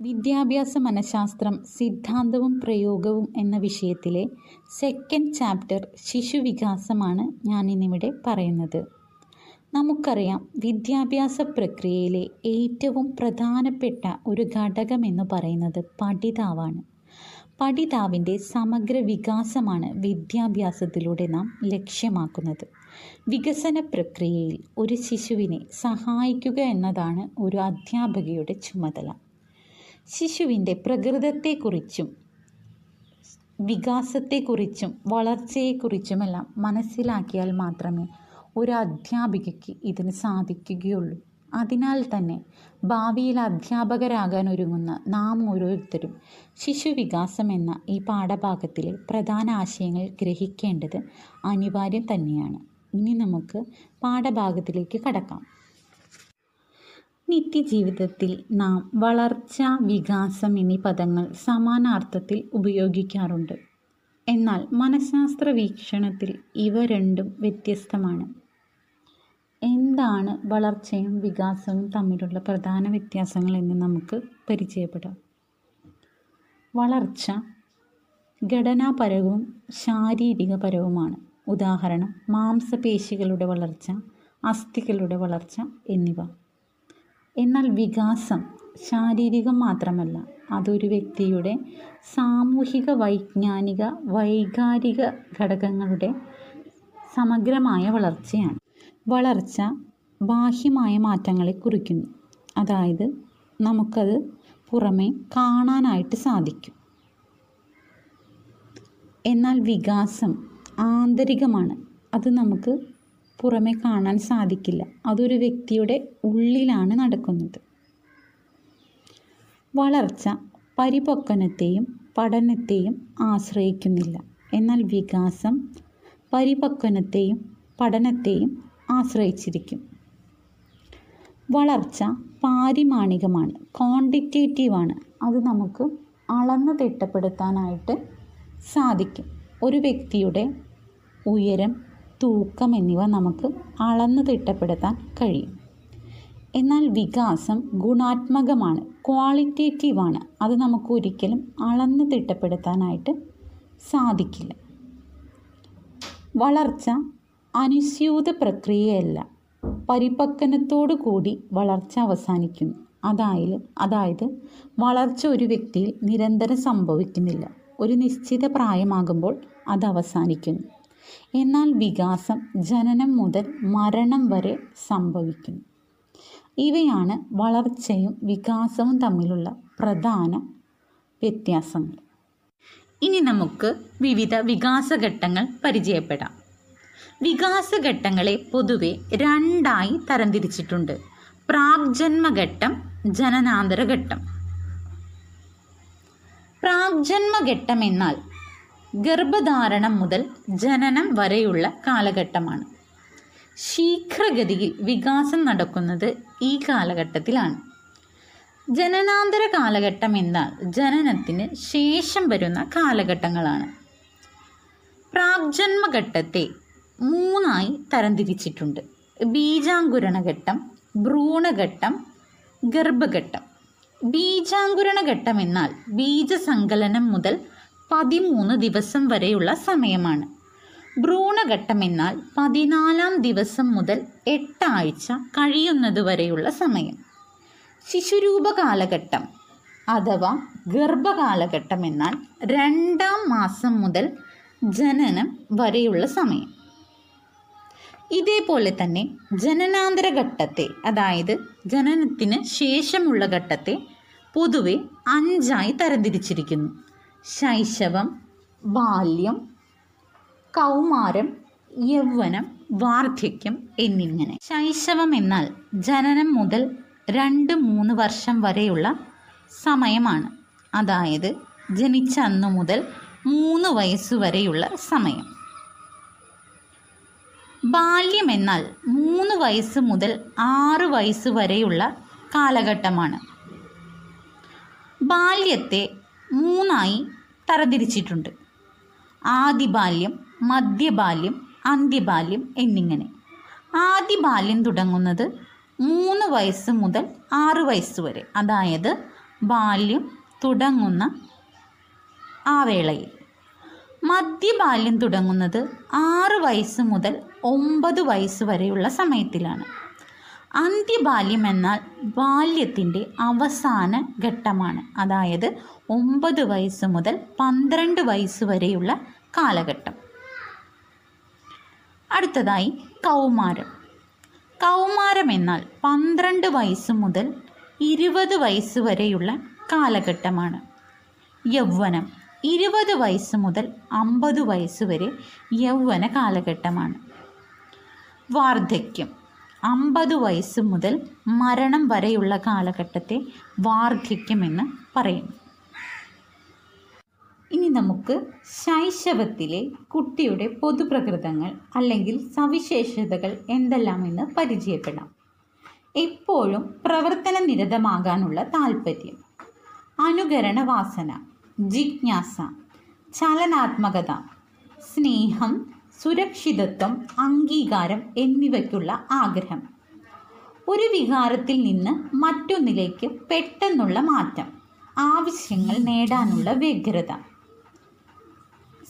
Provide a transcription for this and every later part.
വിദ്യാഭ്യാസ മനഃശാസ്ത്രം സിദ്ധാന്തവും പ്രയോഗവും എന്ന വിഷയത്തിലെ സെക്കൻഡ് ചാപ്റ്റർ ശിശുവികാസമാണ് ഞാനിന്നിവിടെ പറയുന്നത്. നമുക്കറിയാം വിദ്യാഭ്യാസ പ്രക്രിയയിലെ ഏറ്റവും പ്രധാനപ്പെട്ട ഒരു ഘടകമെന്ന് പറയുന്നത് പഠിതാവാണ്. പഠിതാവിന്റെ സമഗ്ര വികാസമാണ് വിദ്യാഭ്യാസത്തിലൂടെ നാം ലക്ഷ്യമാക്കുന്നത്. വികസന പ്രക്രിയയിൽ ഒരു ശിശുവിനെ സഹായിക്കുക എന്നതാണ് ഒരു അധ്യാപകയുടെ ചുമതല. ശിശുവിന്റെ പ്രകൃതത്തെക്കുറിച്ചും വികാസത്തെക്കുറിച്ചും വളർച്ചയെക്കുറിച്ചുമെല്ലാം മനസ്സിലാക്കിയാൽ മാത്രമേ ഒരു അധ്യാപികയ്ക്ക് ഇതിന് സാധിക്കുകയുള്ളൂ. അതിനാൽ തന്നെ ഭാവിയിൽ അധ്യാപകരാകാൻ ഒരുങ്ങുന്ന നാം ഓരോരുത്തരും ശിശുവികാസം എന്ന ഈ പാഠഭാഗത്തിലെ പ്രധാന ആശയങ്ങൾ ഗ്രഹിക്കേണ്ടത് അനിവാര്യം തന്നെയാണ്. ഇനി നമുക്ക് പാഠഭാഗത്തിലേക്ക് കടക്കാം. നിത്യജീവിതത്തിൽ നാം വളർച്ച വികാസം എന്നീ പദങ്ങൾ സമാനാർത്ഥത്തിൽ ഉപയോഗിക്കാറുണ്ട്. എന്നാൽ മനഃശാസ്ത്ര വീക്ഷണത്തിൽ ഇവ രണ്ടും വ്യത്യസ്തമാണ്. എന്താണ് വളർച്ചയും വികാസവും തമ്മിലുള്ള പ്രധാന വ്യത്യാസങ്ങൾ എന്ന് നമുക്ക് പരിചയപ്പെടാം. വളർച്ച ഘടനാപരവും ശാരീരികപരവുമാണ്. ഉദാഹരണം മാംസപേശികളുടെ വളർച്ച അസ്ഥികളുടെ വളർച്ച എന്നിവ. എന്നാൽ വികാസം ശാരീരികം മാത്രമല്ല അതൊരു വ്യക്തിയുടെ സാമൂഹിക വൈജ്ഞാനിക വൈകാരിക ഘടകങ്ങളുടെ സമഗ്രമായ വളർച്ചയാണ്. വളർച്ച ബാഹ്യമായ മാറ്റങ്ങളെ കുറിക്കുന്നു. അതായത് നമുക്കത് പുറമേ കാണാനായിട്ട് സാധിക്കും. എന്നാൽ വികാസം ആന്തരികമാണ്. അത് നമുക്ക് പുറമേ കാണാൻ സാധിക്കില്ല. അതൊരു വ്യക്തിയുടെ ഉള്ളിലാണ് നടക്കുന്നത്. വളർച്ച പരിപക്വനത്തെയും പഠനത്തെയും ആശ്രയിക്കുന്നില്ല. എന്നാൽ വികാസം പരിപക്വനത്തെയും പഠനത്തെയും ആശ്രയിച്ചിരിക്കും. വളർച്ച പാരിമാണികമാണ് ക്വാണ്ടിറ്റേറ്റീവാണ്. അത് നമുക്ക് അളന്ന് തിട്ടപ്പെടുത്താനായിട്ട് സാധിക്കും. ഒരു വ്യക്തിയുടെ ഉയരം തൂക്കം എന്നിവ നമുക്ക് അളന്ന് തിട്ടപ്പെടുത്താൻ കഴിയും. എന്നാൽ വികാസം ഗുണാത്മകമാണ് ക്വാളിറ്റേറ്റീവാണ്. അത് നമുക്ക് ഒരിക്കലും അളന്ന് തിട്ടപ്പെടുത്താനായിട്ട് സാധിക്കില്ല. വളർച്ച അനുസ്യൂത പ്രക്രിയയല്ല. പരിപക്വനത്തോടു കൂടി വളർച്ച അവസാനിക്കുന്നു. അതായത് അതായത് വളർച്ച ഒരു വ്യക്തിയിൽ നിരന്തരം സംഭവിക്കുന്നില്ല. ഒരു നിശ്ചിത പ്രായമാകുമ്പോൾ അത് അവസാനിക്കുന്നു. എന്നാൽ വികാസം ജനനം മുതൽ മരണം വരെ സംഭവിക്കുന്നു. ഇവയാണ് വളർച്ചയും വികാസവും തമ്മിലുള്ള പ്രധാന വ്യത്യാസങ്ങൾ. ഇനി നമുക്ക് വിവിധ വികാസഘട്ടങ്ങൾ പരിചയപ്പെടാം. വികാസഘട്ടങ്ങളെ പൊതുവെ രണ്ടായി തരംതിരിച്ചിട്ടുണ്ട്. പ്രാഗ്ജന്മഘട്ടം ജനനാന്തരഘട്ടം. പ്രാഗ്ജന്മഘട്ടം എന്നാൽ ഗർഭധാരണം മുതൽ ജനനം വരെയുള്ള കാലഘട്ടമാണ്. ശീഘ്രഗതിയിൽ വികാസം നടക്കുന്നത് ഈ കാലഘട്ടത്തിലാണ്. ജനനാന്തര കാലഘട്ടം എന്നാൽ ജനനത്തിന് ശേഷം വരുന്ന കാലഘട്ടങ്ങളാണ്. പ്രാഗ്ജന്മഘട്ടത്തെ മൂന്നായി തരംതിരിച്ചിട്ടുണ്ട്. ബീജാങ്കുരണഘട്ടം ഭ്രൂണഘട്ടം ഗർഭഘട്ടം. ബീജാങ്കുരണഘട്ടം എന്നാൽ ബീജസങ്കലനം മുതൽ പതിമൂന്ന് ദിവസം വരെയുള്ള സമയമാണ്. ഭ്രൂണഘട്ടം എന്നാൽ പതിനാലാം ദിവസം മുതൽ എട്ടാഴ്ച കഴിയുന്നത് വരെയുള്ള സമയം. ശിശുരൂപ കാലഘട്ടം അഥവാ ഗർഭകാലഘട്ടം എന്നാൽ രണ്ടാം മാസം മുതൽ ജനനം വരെയുള്ള സമയം. ഇതേപോലെ തന്നെ ജനനാന്തര ഘട്ടത്തെ അതായത് ജനനത്തിന് ശേഷമുള്ള ഘട്ടത്തെ പൊതുവെ അഞ്ചായി തരംതിരിച്ചിരിക്കുന്നു. ശൈശവം ബാല്യം കൗമാരം യൗവനം വാർദ്ധക്യം എന്നിങ്ങനെ. ശൈശവം എന്നാൽ ജനനം മുതൽ രണ്ട് മൂന്ന് വർഷം വരെയുള്ള സമയമാണ്. അതായത് ജനിച്ച അന്നു മുതൽ മൂന്ന് വയസ്സ് വരെയുള്ള സമയം. ബാല്യം എന്നാൽ മൂന്ന് വയസ്സ് മുതൽ ആറ് വയസ്സ് വരെയുള്ള കാലഘട്ടമാണ്. ബാല്യത്തെ മൂന്നായി തരംതിരിച്ചിട്ടുണ്ട്. ആദിബാല്യം മധ്യബാല്യം അന്ത്യബാല്യം എന്നിങ്ങനെ. ആദിബാല്യം തുടങ്ങുന്നത് മൂന്ന് വയസ്സ് മുതൽ ആറ് വയസ്സ് വരെ. അതായത് ബാല്യം തുടങ്ങുന്ന ആ വേളയിൽ. മധ്യബാല്യം തുടങ്ങുന്നത് ആറ് വയസ്സ് മുതൽ ഒമ്പത് വയസ്സ് വരെയുള്ള സമയത്തിലാണ്. അന്ത്യബാല്യം എന്നാൽ ബാല്യത്തിന്റെ അവസാന ഘട്ടമാണ്. അതായത് ഒമ്പത് വയസ്സ് മുതൽ പന്ത്രണ്ട് വയസ്സ് വരെയുള്ള കാലഘട്ടം. അടുത്തതായി കൗമാരം. കൗമാരം എന്നാൽ പന്ത്രണ്ട് വയസ്സ് മുതൽ ഇരുപത് വയസ്സ് വരെയുള്ള കാലഘട്ടമാണ്. യൗവനം ഇരുപത് വയസ്സ് മുതൽ അമ്പത് വയസ്സ് വരെ യൗവന കാലഘട്ടമാണ്. വാർദ്ധക്യം. അമ്പത് വയസ്സ് മുതൽ മരണം വരെയുള്ള കാലഘട്ടത്തെ വാർദ്ധക്യമെന്ന് പറയുന്നു. ഇനി നമുക്ക് ശൈശവത്തിലെ കുട്ടിയുടെ പൊതുപ്രകൃതങ്ങൾ അല്ലെങ്കിൽ സവിശേഷതകൾ എന്തെല്ലാമെന്ന് പരിചയപ്പെടാം. എപ്പോഴും പ്രവർത്തന നിരതമാകാനുള്ള താല്പര്യം അനുകരണ വാസന ജിജ്ഞാസ ചലനാത്മകത സ്നേഹം സുരക്ഷിതത്വം അംഗീകാരം എന്നിവയ്ക്കുള്ള ആഗ്രഹം. ഒരു വികാരത്തിൽ നിന്ന് മറ്റൊന്നിലേക്ക് പെട്ടെന്നുള്ള മാറ്റം. ആവശ്യങ്ങൾ നേടാനുള്ള വ്യഗ്രത.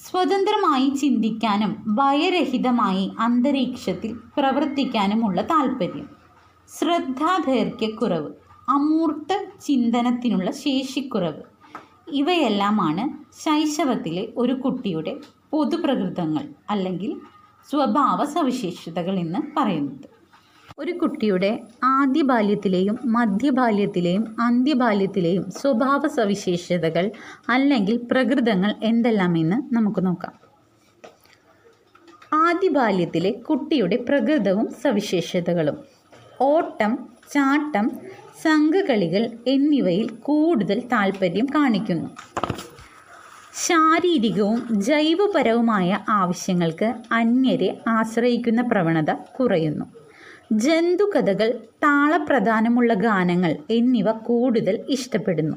സ്വതന്ത്രമായി ചിന്തിക്കാനും ഭയരഹിതമായി അന്തരീക്ഷത്തിൽ പ്രവർത്തിക്കാനുമുള്ള താല്പര്യം ശ്രദ്ധാദൈർഘ്യക്കുറവ് അമൂർത്ത ചിന്തനത്തിനുള്ള ശേഷിക്കുറവ്. ഇവയെല്ലാമാണ് ശൈശവത്തിലെ ഒരു കുട്ടിയുടെ പൊതുപ്രകൃതങ്ങൾ അല്ലെങ്കിൽ സ്വഭാവ സവിശേഷതകൾ എന്ന് പറയുന്നത്. ഒരു കുട്ടിയുടെ ആദ്യ ബാല്യത്തിലെയും മധ്യബാല്യത്തിലെയും അന്ത്യബാല്യത്തിലെയും സ്വഭാവ സവിശേഷതകൾ അല്ലെങ്കിൽ പ്രകൃതങ്ങൾ എന്തെല്ലാമെന്ന് നമുക്ക് നോക്കാം. ആദ്യ ബാല്യത്തിലെ കുട്ടിയുടെ പ്രകൃതവും സവിശേഷതകളും ഓട്ടം ചാട്ടം സംഘകളികൾ എന്നിവയിൽ കൂടുതൽ താല്പര്യം കാണിക്കുന്നു. ശാരീരികവും ജൈവപരവുമായ ആവശ്യങ്ങൾക്ക് അന്യരെ ആശ്രയിക്കുന്ന പ്രവണത കുറയുന്നു. ജന്തുകഥകൾ താളപ്രധാനമുള്ള ഗാനങ്ങൾ എന്നിവ കൂടുതൽ ഇഷ്ടപ്പെടുന്നു.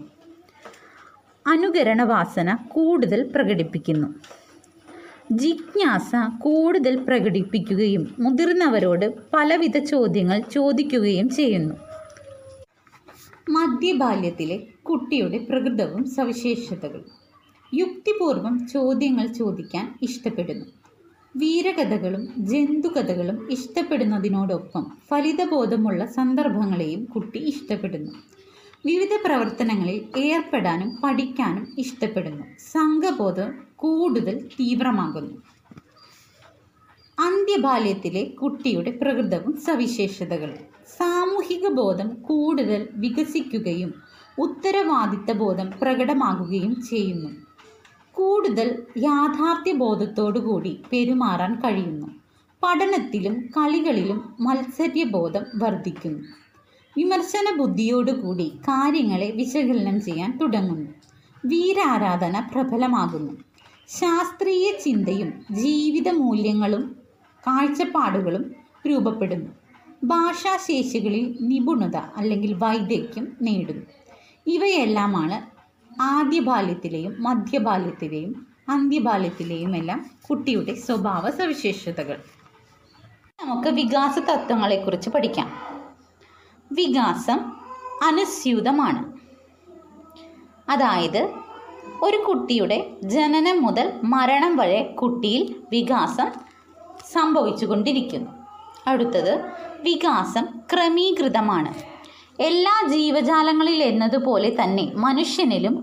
അനുകരണവാസന കൂടുതൽ പ്രകടിപ്പിക്കുന്നു. ജിജ്ഞാസ കൂടുതൽ പ്രകടിപ്പിക്കുകയും മുതിർന്നവരോട് പലവിധ ചോദ്യങ്ങൾ ചോദിക്കുകയും ചെയ്യുന്നു. മധ്യബാല്യത്തിലെ കുട്ടിയുടെ പ്രകൃതവും സവിശേഷതകളും യുക്തിപൂർവം ചോദ്യങ്ങൾ ചോദിക്കാൻ ഇഷ്ടപ്പെടുന്നു. വീരകഥകളും ജന്തുകഥകളും ഇഷ്ടപ്പെടുന്നതിനോടൊപ്പം ഫലിതബോധമുള്ള സന്ദർഭങ്ങളെയും കുട്ടി ഇഷ്ടപ്പെടുന്നു. വിവിധ പ്രവർത്തനങ്ങളിൽ ഏർപ്പെടാനും പഠിക്കാനും ഇഷ്ടപ്പെടുന്നു. സംഘബോധം കൂടുതൽ തീവ്രമാകുന്നു. അന്ത്യബാല്യത്തിലെ കുട്ടിയുടെ പ്രകൃതവും സവിശേഷതകളും. സാമൂഹിക ബോധം കൂടുതൽ വികസിക്കുകയും ഉത്തരവാദിത്ത ബോധം പ്രകടമാകുകയും ചെയ്യുന്നു. കൂടുതൽ യാഥാർത്ഥ്യ ബോധത്തോടുകൂടി പെരുമാറാൻ കഴിയുന്നു. പഠനത്തിലും കളികളിലും മത്സര്യബോധം വർദ്ധിക്കുന്നു. വിമർശന ബുദ്ധിയോടുകൂടി കാര്യങ്ങളെ വിശകലനം ചെയ്യാൻ തുടങ്ങുന്നു. വീരാരാധന പ്രബലമാകുന്നു. ശാസ്ത്രീയ ചിന്തയും ജീവിത മൂല്യങ്ങളും കാഴ്ചപ്പാടുകളും രൂപപ്പെടുന്നു. ഭാഷാശേഷികളിൽ നിപുണത അല്ലെങ്കിൽ വൈദഗ്ധ്യം നേടുന്നു ഇവയെല്ലാമാണ് ആദ്യ ബാല്യത്തിലെയും മധ്യബാല്യത്തിലെയും അന്ത്യബാല്യത്തിലെയും എല്ലാം കുട്ടിയുടെ സ്വഭാവ സവിശേഷതകൾ. നമുക്ക് വികാസ തത്വങ്ങളെക്കുറിച്ച് പഠിക്കാം. വികാസം അനുസ്യൂതമാണ്. അതായത് ഒരു കുട്ടിയുടെ ജനനം മുതൽ മരണം വരെ കുട്ടിയിൽ വികാസം സംഭവിച്ചുകൊണ്ടിരിക്കുന്നു. അടുത്തത് വികാസം ക്രമീകൃതമാണ്. എല്ലാ ജീവജാലങ്ങളിൽ എന്നതുപോലെ തന്നെ മനുഷ്യനിലും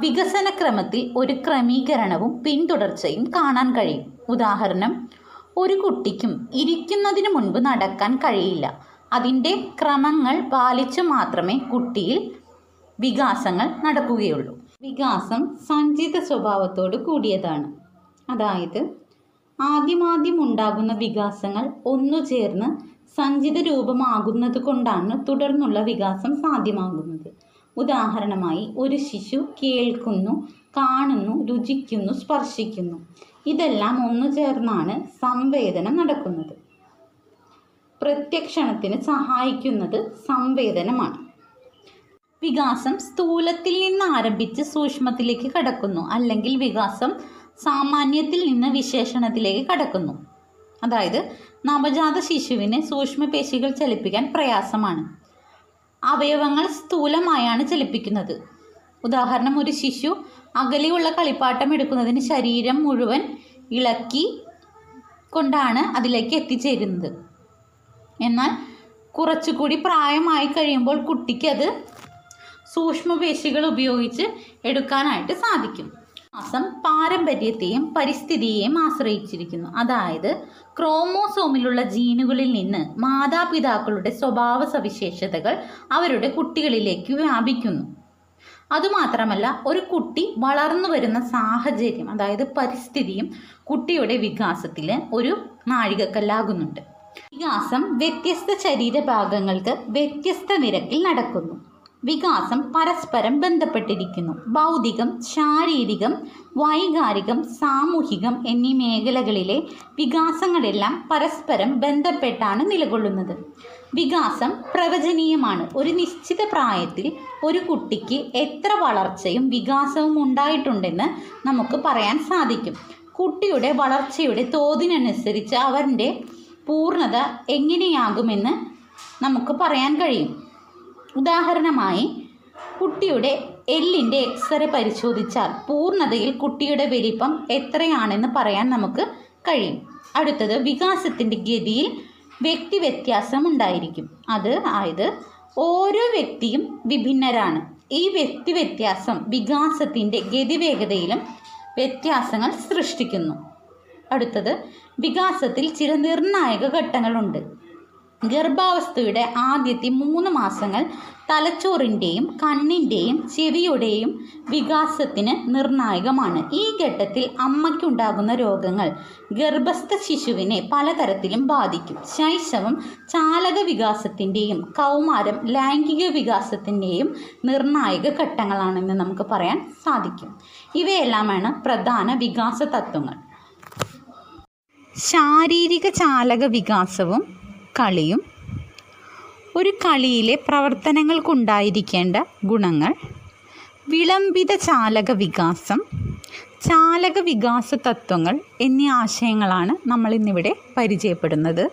വികസനക്രമത്തിൽ ഒരു ക്രമീകരണവും പിന്തുടർച്ചയും കാണാൻ കഴിയും. ഉദാഹരണം ഒരു കുട്ടിക്കും ഇരിക്കുന്നതിന് മുൻപ് നടക്കാൻ കഴിയില്ല. അതിന്റെ ക്രമങ്ങൾ പാലിച്ചു മാത്രമേ കുട്ടിയിൽ വികാസങ്ങൾ നടക്കുകയുള്ളൂ. വികാസം സഞ്ചിത സ്വഭാവത്തോട് കൂടിയതാണ്. അതായത് ആദ്യമാദ്യം ഉണ്ടാകുന്ന വികാസങ്ങൾ ഒന്നു ചേർന്ന് സഞ്ചിത രൂപമാകുന്നത് കൊണ്ടാണ് തുടർന്നുള്ള വികാസം സാധ്യമാകുന്നത്. ഉദാഹരണമായി ഒരു ശിശു കേൾക്കുന്നു കാണുന്നു രുചിക്കുന്നു സ്പർശിക്കുന്നു. ഇതെല്ലാം ഒന്നു ചേർന്നാണ് സംവേദനം നടക്കുന്നത്. പ്രത്യക്ഷണത്തിന് സഹായിക്കുന്നത് സംവേദനമാണ്. വികാസം സ്ഥൂലത്തിൽ നിന്ന് ആരംഭിച്ച് സൂക്ഷ്മത്തിലേക്ക് കടക്കുന്നു. അല്ലെങ്കിൽ വികാസം സാമാന്യത്തിൽ നിന്ന് വിശേഷണത്തിലേക്ക് കടക്കുന്നു. അതായത് നവജാത ശിശുവിന് സൂക്ഷ്മപേശികൾ ചലിപ്പിക്കാൻ പ്രയാസമാണ്. അവയവങ്ങൾ സ്ഥൂലമായാണ് ചലിപ്പിക്കുന്നത്. ഉദാഹരണം ഒരു ശിശു അകലെയുള്ള കളിപ്പാട്ടം എടുക്കുന്നതിന് ശരീരം മുഴുവൻ ഇളക്കി കൊണ്ടാണ് അതിലേക്ക് എത്തിച്ചേരുന്നത്. എന്നാൽ കുറച്ചുകൂടി പ്രായമായി കഴിയുമ്പോൾ കുട്ടിക്ക് അത് സൂക്ഷ്മപേശികൾ ഉപയോഗിച്ച് എടുക്കാനായിട്ട് സാധിക്കും. മാസം പാരമ്പര്യത്തെയും പരിസ്ഥിതിയെയും ആശ്രയിച്ചിരിക്കുന്നു. അതായത് ക്രോമോസോമിലുള്ള ജീനുകളിൽ നിന്ന് മാതാപിതാക്കളുടെ സ്വഭാവ സവിശേഷതകൾ അവരുടെ കുട്ടികളിലേക്ക് വ്യാപിക്കുന്നു. അതുമാത്രമല്ല ഒരു കുട്ടി വളർന്നു വരുന്ന സാഹചര്യം അതായത് പരിസ്ഥിതിയും കുട്ടിയുടെ വികാസത്തിൽ ഒരു നാഴികക്കല്ലാകുന്നുണ്ട്. വികാസം വ്യത്യസ്ത ശരീരഭാഗങ്ങൾക്ക് വ്യത്യസ്ത നിരക്കിൽ നടക്കുന്നു. വികാസം പരസ്പരം ബന്ധപ്പെട്ടിരിക്കുന്നു. ഭൗതികം ശാരീരികം വൈകാരികം സാമൂഹികം എന്നീ മേഖലകളിലെ വികാസങ്ങളെല്ലാം പരസ്പരം ബന്ധപ്പെട്ടാണ് നിലകൊള്ളുന്നത്. വികാസം പ്രവചനീയമാണ്. ഒരു നിശ്ചിത പ്രായത്തിൽ ഒരു കുട്ടിക്ക് എത്ര വളർച്ചയും വികാസവും ഉണ്ടായിട്ടുണ്ടെന്ന് നമുക്ക് പറയാൻ സാധിക്കും. കുട്ടിയുടെ വളർച്ചയുടെ തോതിനനുസരിച്ച് അവന്റെ പൂർണത എങ്ങനെയാകുമെന്ന് നമുക്ക് പറയാൻ കഴിയും. ഉദാഹരണമായി കുട്ടിയുടെ എല്ലിന്റെ എക്സ്റേ പരിശോധിച്ചാൽ പൂർണതയിൽ കുട്ടിയുടെ വലിപ്പം എത്രയാണെന്ന് പറയാൻ നമുക്ക് കഴിയും. അടുത്തത് വികാസത്തിന്റെ ഗതിയിൽ വ്യക്തി വ്യത്യാസം ഉണ്ടായിരിക്കും. അത് ആയത് ഓരോ വ്യക്തിയും വിഭിന്നരാണ്. ഈ വ്യക്തി വ്യത്യാസം വികാസത്തിന്റെ ഗതിവേഗതയിലും വ്യത്യാസങ്ങൾ സൃഷ്ടിക്കുന്നു. അടുത്തത് വികാസത്തിൽ ചില നിർണായക ഘട്ടങ്ങളുണ്ട്. ഗർഭാവസ്ഥയുടെ ആദ്യത്തെ മൂന്ന് മാസങ്ങൾ തലച്ചോറിന്റെയും കണ്ണിന്റെയും ചെവിയുടെയും വികാസത്തിന് നിർണായകമാണ്. ഈ ഘട്ടത്തിൽ അമ്മയ്ക്കുണ്ടാകുന്ന രോഗങ്ങൾ ഗർഭസ്ഥ ശിശുവിനെ പലതരത്തിലും ബാധിക്കും. ശൈശവം ചാലക വികാസത്തിന്റെയും കൗമാരം ലൈംഗിക വികാസത്തിന്റെയും നിർണായക ഘട്ടങ്ങളാണെന്ന് നമുക്ക് പറയാൻ സാധിക്കും. ഇവയെല്ലാമാണ് പ്രധാന വികാസ തത്വങ്ങൾ. ശാരീരിക ചാലക വികാസവും കളിയും ഒരു കളിയിലെ പ്രവർത്തനങ്ങൾക്കുണ്ടായിരിക്കേണ്ട ഗുണങ്ങൾ വിളംബിത ചാലക വികാസം ചാലക വികാസ തത്വങ്ങൾ എന്നീ ആശയങ്ങളാണ് നമ്മൾ ഇന്നിവിടെ പരിചയപ്പെടുന്നത്.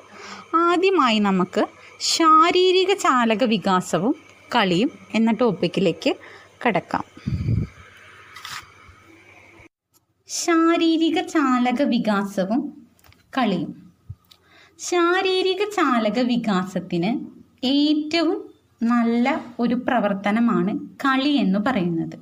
ആദ്യമായി നമുക്ക് ശാരീരിക ചാലക വികാസവും കളിയും എന്ന ടോപ്പിക്കിലേക്ക് കടക്കാം. ശാരീരിക ചാലക വികാസവും കളിയും. ശാരീരിക ചാലക വികാസത്തിന് ഏറ്റവും നല്ല ഒരു പ്രവർത്തനമാണ് കളി എന്ന് പറയുന്നത്.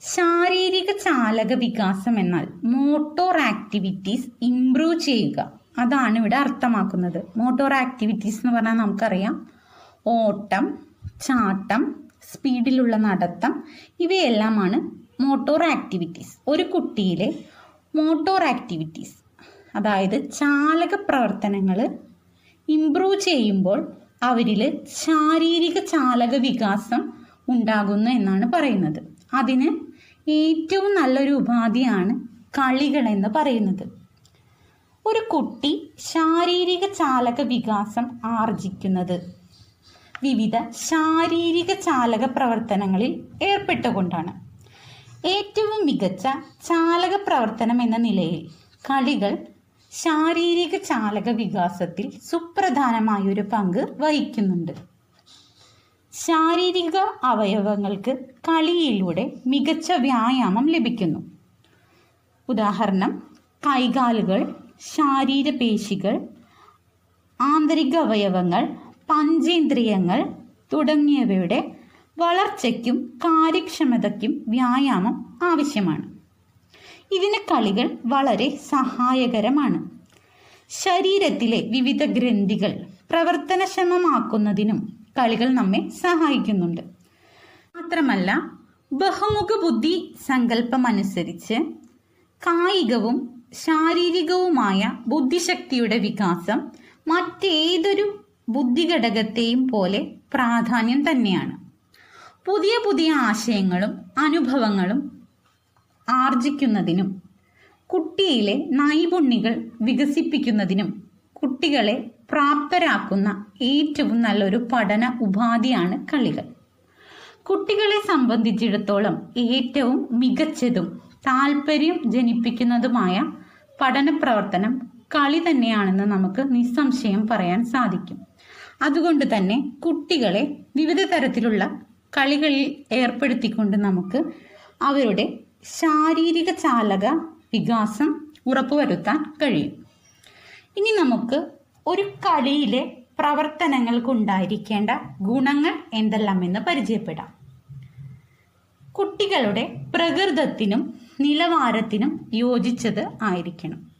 ശാരീരിക ചാലക വികാസം എന്നാൽ മോട്ടോർ ആക്ടിവിറ്റീസ് ഇംപ്രൂവ് ചെയ്യുക. അതാണ് ഇവിടെ അർത്ഥമാക്കുന്നത്. മോട്ടോർ ആക്ടിവിറ്റീസ് എന്ന് പറഞ്ഞാൽ നമുക്കറിയാം. ഓട്ടം ചാട്ടം സ്പീഡിലുള്ള നടത്തം ഇവയെല്ലാമാണ് മോട്ടോർ ആക്ടിവിറ്റീസ്. ഒരു കുട്ടിയിലെ മോട്ടോർ ആക്ടിവിറ്റീസ്. അതായത് ചാലക പ്രവർത്തനങ്ങൾ ഇംപ്രൂവ് ചെയ്യുമ്പോൾ അവരിൽ ശാരീരിക ചാലക വികാസം ഉണ്ടാകുന്നു എന്നാണ് പറയുന്നത്. അതിന് ഏറ്റവും നല്ലൊരു ഉപാധിയാണ് കളികൾ എന്ന് പറയുന്നത്. ഒരു കുട്ടി ശാരീരിക ചാലക വികാസം ആർജിക്കുന്നത് വിവിധ ശാരീരിക ചാലക പ്രവർത്തനങ്ങളിൽ ഏർപ്പെട്ടുകൊണ്ടാണ്. ഏറ്റവും മികച്ച ചാലക പ്രവർത്തനം എന്ന നിലയിൽ കളികൾ ശാരീരിക ചാലക വികാസത്തിൽ സുപ്രധാനമായൊരു പങ്ക് വഹിക്കുന്നുണ്ട്. ശാരീരിക അവയവങ്ങൾക്ക് കളിയിലൂടെ മികച്ച വ്യായാമം ലഭിക്കുന്നു. ഉദാഹരണം കൈകാലുകൾ ശാരീരപേശികൾ ആന്തരിക അവയവങ്ങൾ പഞ്ചേന്ദ്രിയങ്ങൾ തുടങ്ങിയവയുടെ വളർച്ചയ്ക്കും കാര്യക്ഷമതയ്ക്കും വ്യായാമം ആവശ്യമാണ്. ഇതിന് കളികൾ വളരെ സഹായകരമാണ്. ശരീരത്തിലെ വിവിധ ഗ്രന്ഥികൾ പ്രവർത്തനക്ഷമമാക്കുന്നതിനും കളികൾ നമ്മെ സഹായിക്കുന്നുണ്ട്. മാത്രമല്ല ബഹുമുഖ ബുദ്ധി സങ്കല്പമനുസരിച്ച് കായികവും ശാരീരികവുമായ ബുദ്ധിശക്തിയുടെ വികാസം മറ്റേതൊരു ബുദ്ധിഘടകത്തെയും പോലെ പ്രാധാന്യം തന്നെയാണ്. പുതിയ പുതിയ ആശയങ്ങളും അനുഭവങ്ങളും ആർജിക്കുന്നതിനും കുട്ടിയിലെ നൈപുണ്യങ്ങൾ വികസിപ്പിക്കുന്നതിനും കുട്ടികളെ പ്രാപ്തരാക്കുന്ന ഏറ്റവും നല്ലൊരു പഠന ഉപാധിയാണ് കളികൾ. കുട്ടികളെ സംബന്ധിച്ചിടത്തോളം ഏറ്റവും മികച്ചതും താല്പര്യം ജനിപ്പിക്കുന്നതുമായ പഠന പ്രവർത്തനം കളി തന്നെയാണെന്ന് നമുക്ക് നിസ്സംശയം പറയാൻ സാധിക്കും. അതുകൊണ്ട് തന്നെ കുട്ടികളെ വിവിധ തരത്തിലുള്ള കളികളിൽ ഏർപ്പെടുത്തിക്കൊണ്ട് നമുക്ക് അവരുടെ ശാരീരിക ചാലക വികാസം ഉറപ്പുവരുത്താൻ കഴിയും. ഇനി നമുക്ക് ഒരു കളിയിലെ പ്രവർത്തനങ്ങൾക്കുണ്ടായിരിക്കേണ്ട ഗുണങ്ങൾ എന്തെല്ലാമെന്ന് പരിചയപ്പെടാം. കുട്ടികളുടെ പ്രകൃതത്തിനും നിലവാരത്തിനും യോജിച്ചത് ആയിരിക്കണം.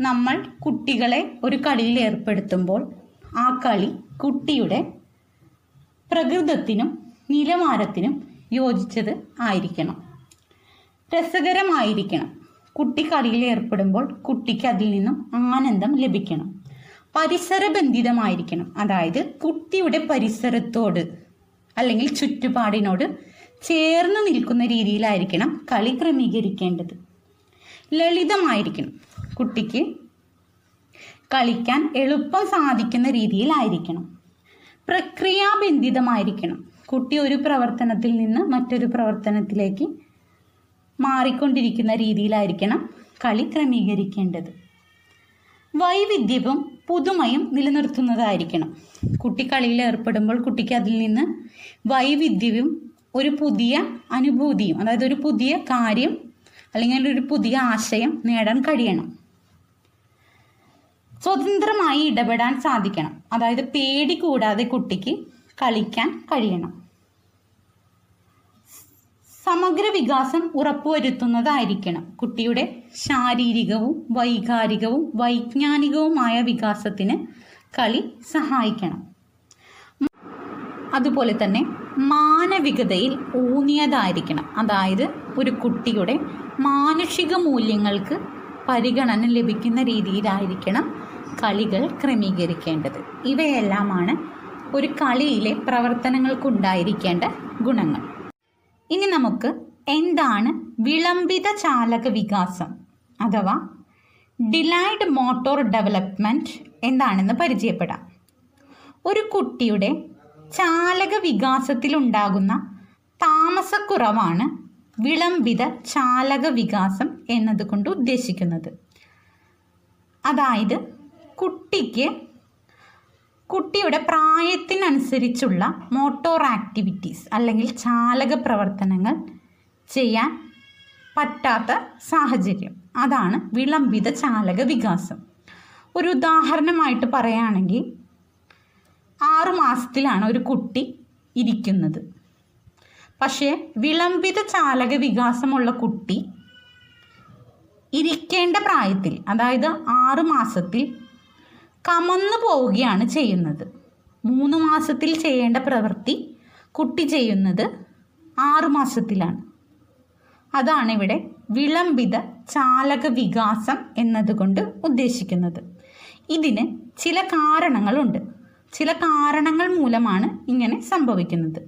നമ്മൾ കുട്ടികളെ ഒരു കളിയിൽ ഏർപ്പെടുത്തുമ്പോൾ ആ കളി കുട്ടിയുടെ പ്രകൃതത്തിനും നിലവാരത്തിനും യോജിച്ചത് ആയിരിക്കണം. രസകരമായിരിക്കണം. കുട്ടി കളിയിൽ ഏർപ്പെടുമ്പോൾ കുട്ടിക്ക് അതിൽ നിന്നും ആനന്ദം ലഭിക്കണം. പരിസരബന്ധിതമായിരിക്കണം. അതായത് കുട്ടിയുടെ പരിസരത്തോട് അല്ലെങ്കിൽ ചുറ്റുപാടിനോട് ചേർന്ന് നിൽക്കുന്ന രീതിയിലായിരിക്കണം കളി ക്രമീകരിക്കേണ്ടത്. ലളിതമായിരിക്കണം. കുട്ടിക്ക് കളിക്കാൻ എളുപ്പം സാധിക്കുന്ന രീതിയിലായിരിക്കണം. പ്രക്രിയാബന്ധിതമായിരിക്കണം. കുട്ടി ഒരു പ്രവർത്തനത്തിൽ നിന്ന് മറ്റൊരു പ്രവർത്തനത്തിലേക്ക് മാറിക്കൊണ്ടിരിക്കുന്ന രീതിയിലായിരിക്കണം കളി ക്രമീകരിക്കേണ്ടത്. വൈവിധ്യവും പുതുമയും നിലനിർത്തുന്നതായിരിക്കണം. കുട്ടി കളിയിൽ ഏർപ്പെടുമ്പോൾ കുട്ടിക്ക് അതിൽ നിന്ന് വൈവിധ്യവും ഒരു പുതിയ അനുഭൂതിയും അതായത് ഒരു പുതിയ കാര്യം അല്ലെങ്കിൽ ഒരു പുതിയ ആശയം നേടാൻ കഴിയണം. സ്വതന്ത്രമായി ഇടപെടാൻ സാധിക്കണം. അതായത് പേടി കൂടാതെ കുട്ടിക്ക് കളിക്കാൻ കഴിയണം. സമഗ്ര വികാസം ഉറപ്പുവരുത്തുന്നതായിരിക്കണം. കുട്ടിയുടെ ശാരീരികവും വൈകാരികവും വൈജ്ഞാനികവുമായ വികാസത്തിന് കളി സഹായിക്കണം. അതുപോലെ തന്നെ മാനവികതയിൽ ഊന്നിയതായിരിക്കണം. അതായത് ഒരു കുട്ടിയുടെ മാനുഷിക മൂല്യങ്ങൾക്ക് പരിഗണന ലഭിക്കുന്ന രീതിയിലായിരിക്കണം കളികൾ ക്രമീകരിക്കേണ്ടത്. ഇവയെല്ലാമാണ് ഒരു കളിയിലെ പ്രവർത്തനങ്ങൾക്കുണ്ടായിരിക്കേണ്ട ഗുണങ്ങൾ. ഇനി നമുക്ക് എന്താണ് വിളംബിത ചാലക വികാസം അഥവാ ഡിലൈഡ് മോട്ടോർ ഡെവലപ്മെന്റ് എന്താണെന്ന് പരിചയപ്പെടാം. ഒരു കുട്ടിയുടെ ചാലക വികാസത്തിലുണ്ടാകുന്ന താമസക്കുറവാണ് വിളംബിത ചാലക വികാസം എന്നതുകൊണ്ട് ഉദ്ദേശിക്കുന്നത്. അതായത് കുട്ടിക്ക് കുട്ടിയുടെ പ്രായത്തിനനുസരിച്ചുള്ള മോട്ടോർ ആക്ടിവിറ്റീസ് അല്ലെങ്കിൽ ചാലക പ്രവർത്തനങ്ങൾ ചെയ്യാൻ പറ്റാത്ത സാഹചര്യം. അതാണ് വിളംബിത ചാലക വികാസം. ഒരു ഉദാഹരണമായിട്ട് പറയുകയാണെങ്കിൽ ആറു മാസത്തിലാണ് ഒരു കുട്ടി ഇരിക്കുന്നത്. പക്ഷേ വിളംബിത ചാലക വികാസമുള്ള കുട്ടി ഇരിക്കേണ്ട പ്രായത്തിൽ അതായത് ആറ് മാസത്തിൽ കമന്നു പോവുകയാണ് ചെയ്യുന്നത്. മൂന്ന് മാസത്തിൽ ചെയ്യേണ്ട പ്രവൃത്തി കുട്ടി ചെയ്യുന്നത് ആറുമാസത്തിലാണ് അതാണ് ഇവിടെ വിളംബിത ചാലക വികാസം എന്നതുകൊണ്ട് ഉദ്ദേശിക്കുന്നത്. ഇതിന് ചില കാരണങ്ങളുണ്ട്. ചില കാരണങ്ങൾ മൂലമാണ് ഇങ്ങനെ സംഭവിക്കുന്നത്.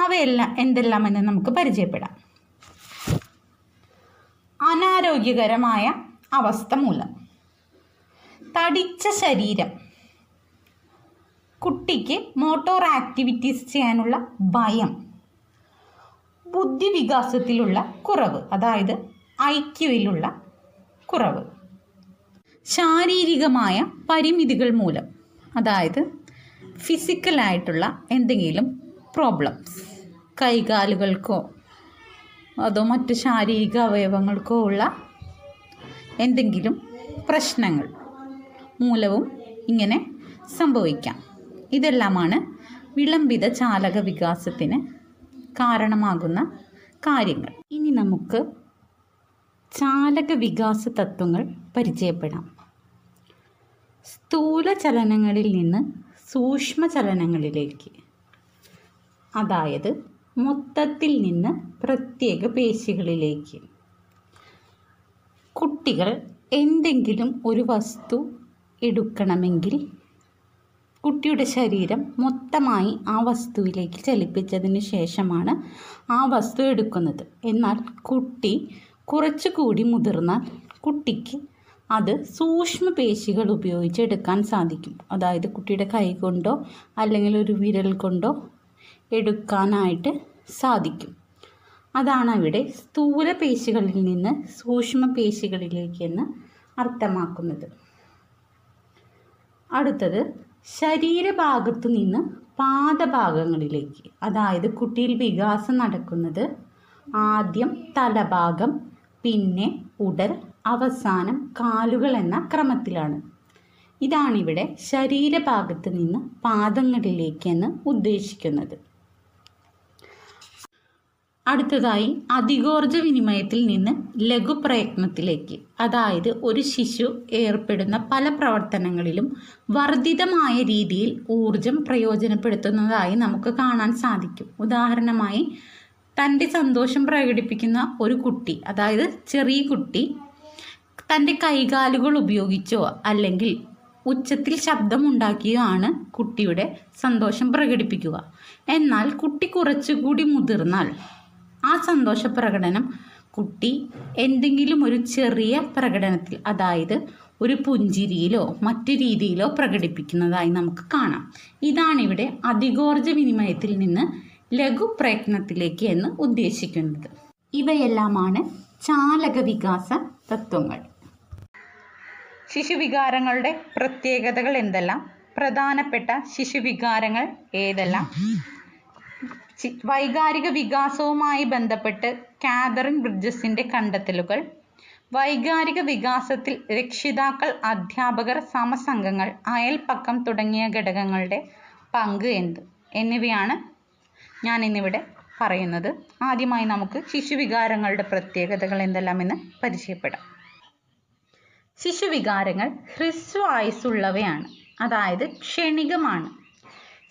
അവയെല്ലാം എന്തെല്ലാമെന്ന് നമുക്ക് പരിചയപ്പെടാം. അനാരോഗ്യകരമായ അവസ്ഥ മൂലം. തടിച്ച ശരീരം. കുട്ടിക്ക് മോട്ടോർ ആക്ടിവിറ്റീസ് ചെയ്യാനുള്ള ഭയം. ബുദ്ധിവികാസത്തിലുള്ള കുറവ് അതായത് ഐക്യുവിലുള്ള കുറവ്. ശാരീരികമായ പരിമിതികൾ മൂലം അതായത് ഫിസിക്കലായിട്ടുള്ള എന്തെങ്കിലും പ്രോബ്ലംസ് കൈകാലുകൾക്കോ അതോ മറ്റു ശാരീരിക അവയവങ്ങൾക്കോ ഉള്ള എന്തെങ്കിലും പ്രശ്നങ്ങൾ. മൂലവും ഇങ്ങനെ സംഭവിക്കാം. ഇതെല്ലാമാണ് വിളംബിത ചാലക വികാസത്തിന് കാരണമാകുന്ന കാര്യങ്ങൾ. ഇനി നമുക്ക് ചാലക വികാസ തത്വങ്ങൾ പരിചയപ്പെടാം. സ്ഥൂല ചലനങ്ങളിൽ നിന്ന് സൂക്ഷ്മ ചലനങ്ങളിലേക്ക് അതായത് മൊത്തത്തിൽ നിന്ന് പ്രത്യേക പേശികളിലേക്ക്. കുട്ടികൾ എന്തെങ്കിലും ഒരു വസ്തു എടുക്കണമെങ്കിൽ കുട്ടിയുടെ ശരീരം മൊത്തമായി ആ വസ്തുവിലേക്ക് ചലിപ്പിച്ചതിന് ശേഷമാണ് ആ വസ്തു എടുക്കുന്നത്. എന്നാൽ കുട്ടി കുറച്ചുകൂടി മുതിർന്നാൽ കുട്ടിക്ക് അത് സൂക്ഷ്മ പേശികൾ ഉപയോഗിച്ച് എടുക്കാൻ സാധിക്കും. അതായത് കുട്ടിയുടെ കൈ കൊണ്ടോ അല്ലെങ്കിൽ ഒരു വിരൽ കൊണ്ടോ എടുക്കാനായിട്ട് സാധിക്കും. അതാണ് അവിടെ സ്ഥൂല പേശികളിൽ നിന്ന് സൂക്ഷ്മ പേശികളിലേക്ക് എന്ന് അർത്ഥമാക്കുന്നത്. അടുത്തത് ശരീരഭാഗത്തു നിന്ന് പാദഭാഗങ്ങളിലേക്ക് അതായത് കുട്ടിയിൽ വികാസം നടക്കുന്നത് ആദ്യം തലഭാഗം പിന്നെ ഉടൽ അവസാനം കാലുകൾ എന്ന ക്രമത്തിലാണ്. ഇതാണിവിടെ ശരീരഭാഗത്ത് നിന്ന് പാദങ്ങളിലേക്ക് എന്ന് ഉദ്ദേശിക്കുന്നത്. അടുത്തതായി അധികോർജ വിനിമയത്തിൽ നിന്ന് ലഘുപ്രയത്നത്തിലേക്ക്. അതായത് ഒരു ശിശു ഏർപ്പെടുന്ന പല പ്രവർത്തനങ്ങളിലും വർദ്ധിതമായ രീതിയിൽ ഊർജം പ്രയോജനപ്പെടുത്തുന്നതായി നമുക്ക് കാണാൻ സാധിക്കും. ഉദാഹരണമായി തന്റെ സന്തോഷം പ്രകടിപ്പിക്കുന്ന ഒരു കുട്ടി അതായത് ചെറിയ കുട്ടി തന്റെ കൈകാലുകൾ ഉപയോഗിച്ചോ അല്ലെങ്കിൽ ഉച്ചത്തിൽ ശബ്ദമുണ്ടാക്കിയോ ആണ് കുട്ടിയുടെ സന്തോഷം പ്രകടിപ്പിക്കുക. എന്നാൽ കുട്ടി കുറച്ചുകൂടി മുതിർന്നാൽ ആ സന്തോഷ പ്രകടനം കുട്ടി എന്തെങ്കിലും ഒരു ചെറിയ പ്രകടനത്തിൽ അതായത് ഒരു പുഞ്ചിരിയിലോ മറ്റു രീതിയിലോ പ്രകടിപ്പിക്കുന്നതായി നമുക്ക് കാണാം. ഇതാണിവിടെ അധികോർജ വിനിമയത്തിൽ നിന്ന് ലഘു പ്രയത്നത്തിലേക്ക് എന്ന് ഉദ്ദേശിക്കുന്നത്. ഇവയെല്ലാമാണ് ചാലക വികാസ തത്വങ്ങൾ. ശിശുവികാരങ്ങളുടെ പ്രത്യേകതകൾ എന്തെല്ലാം? പ്രധാനപ്പെട്ട ശിശുവികാരങ്ങൾ ഏതെല്ലാം? വൈകാരിക വികാസവുമായി ബന്ധപ്പെട്ട് കാതറിൻ ബ്രിഡ്ജസിന്റെ കണ്ടെത്തലുകൾ വൈകാരിക വികാസത്തിൽ രക്ഷിതാക്കൾ അധ്യാപകർ സമസംഘങ്ങൾ അയൽപ്പക്കം തുടങ്ങിയ ഘടകങ്ങളുടെ പങ്ക് എന്ത്? എന്നിവയാണ് ഞാൻ ഇന്നിവിടെ പറയുന്നത്. ആദ്യമായി നമുക്ക് ശിശുവികാരങ്ങളുടെ പ്രത്യേകതകൾ എന്തെല്ലാം എന്ന് പരിചയപ്പെടാം. ശിശുവികാരങ്ങൾ ഹ്രസ്വായുസുള്ളവയാണ് അതായത് ക്ഷണികമാണ്.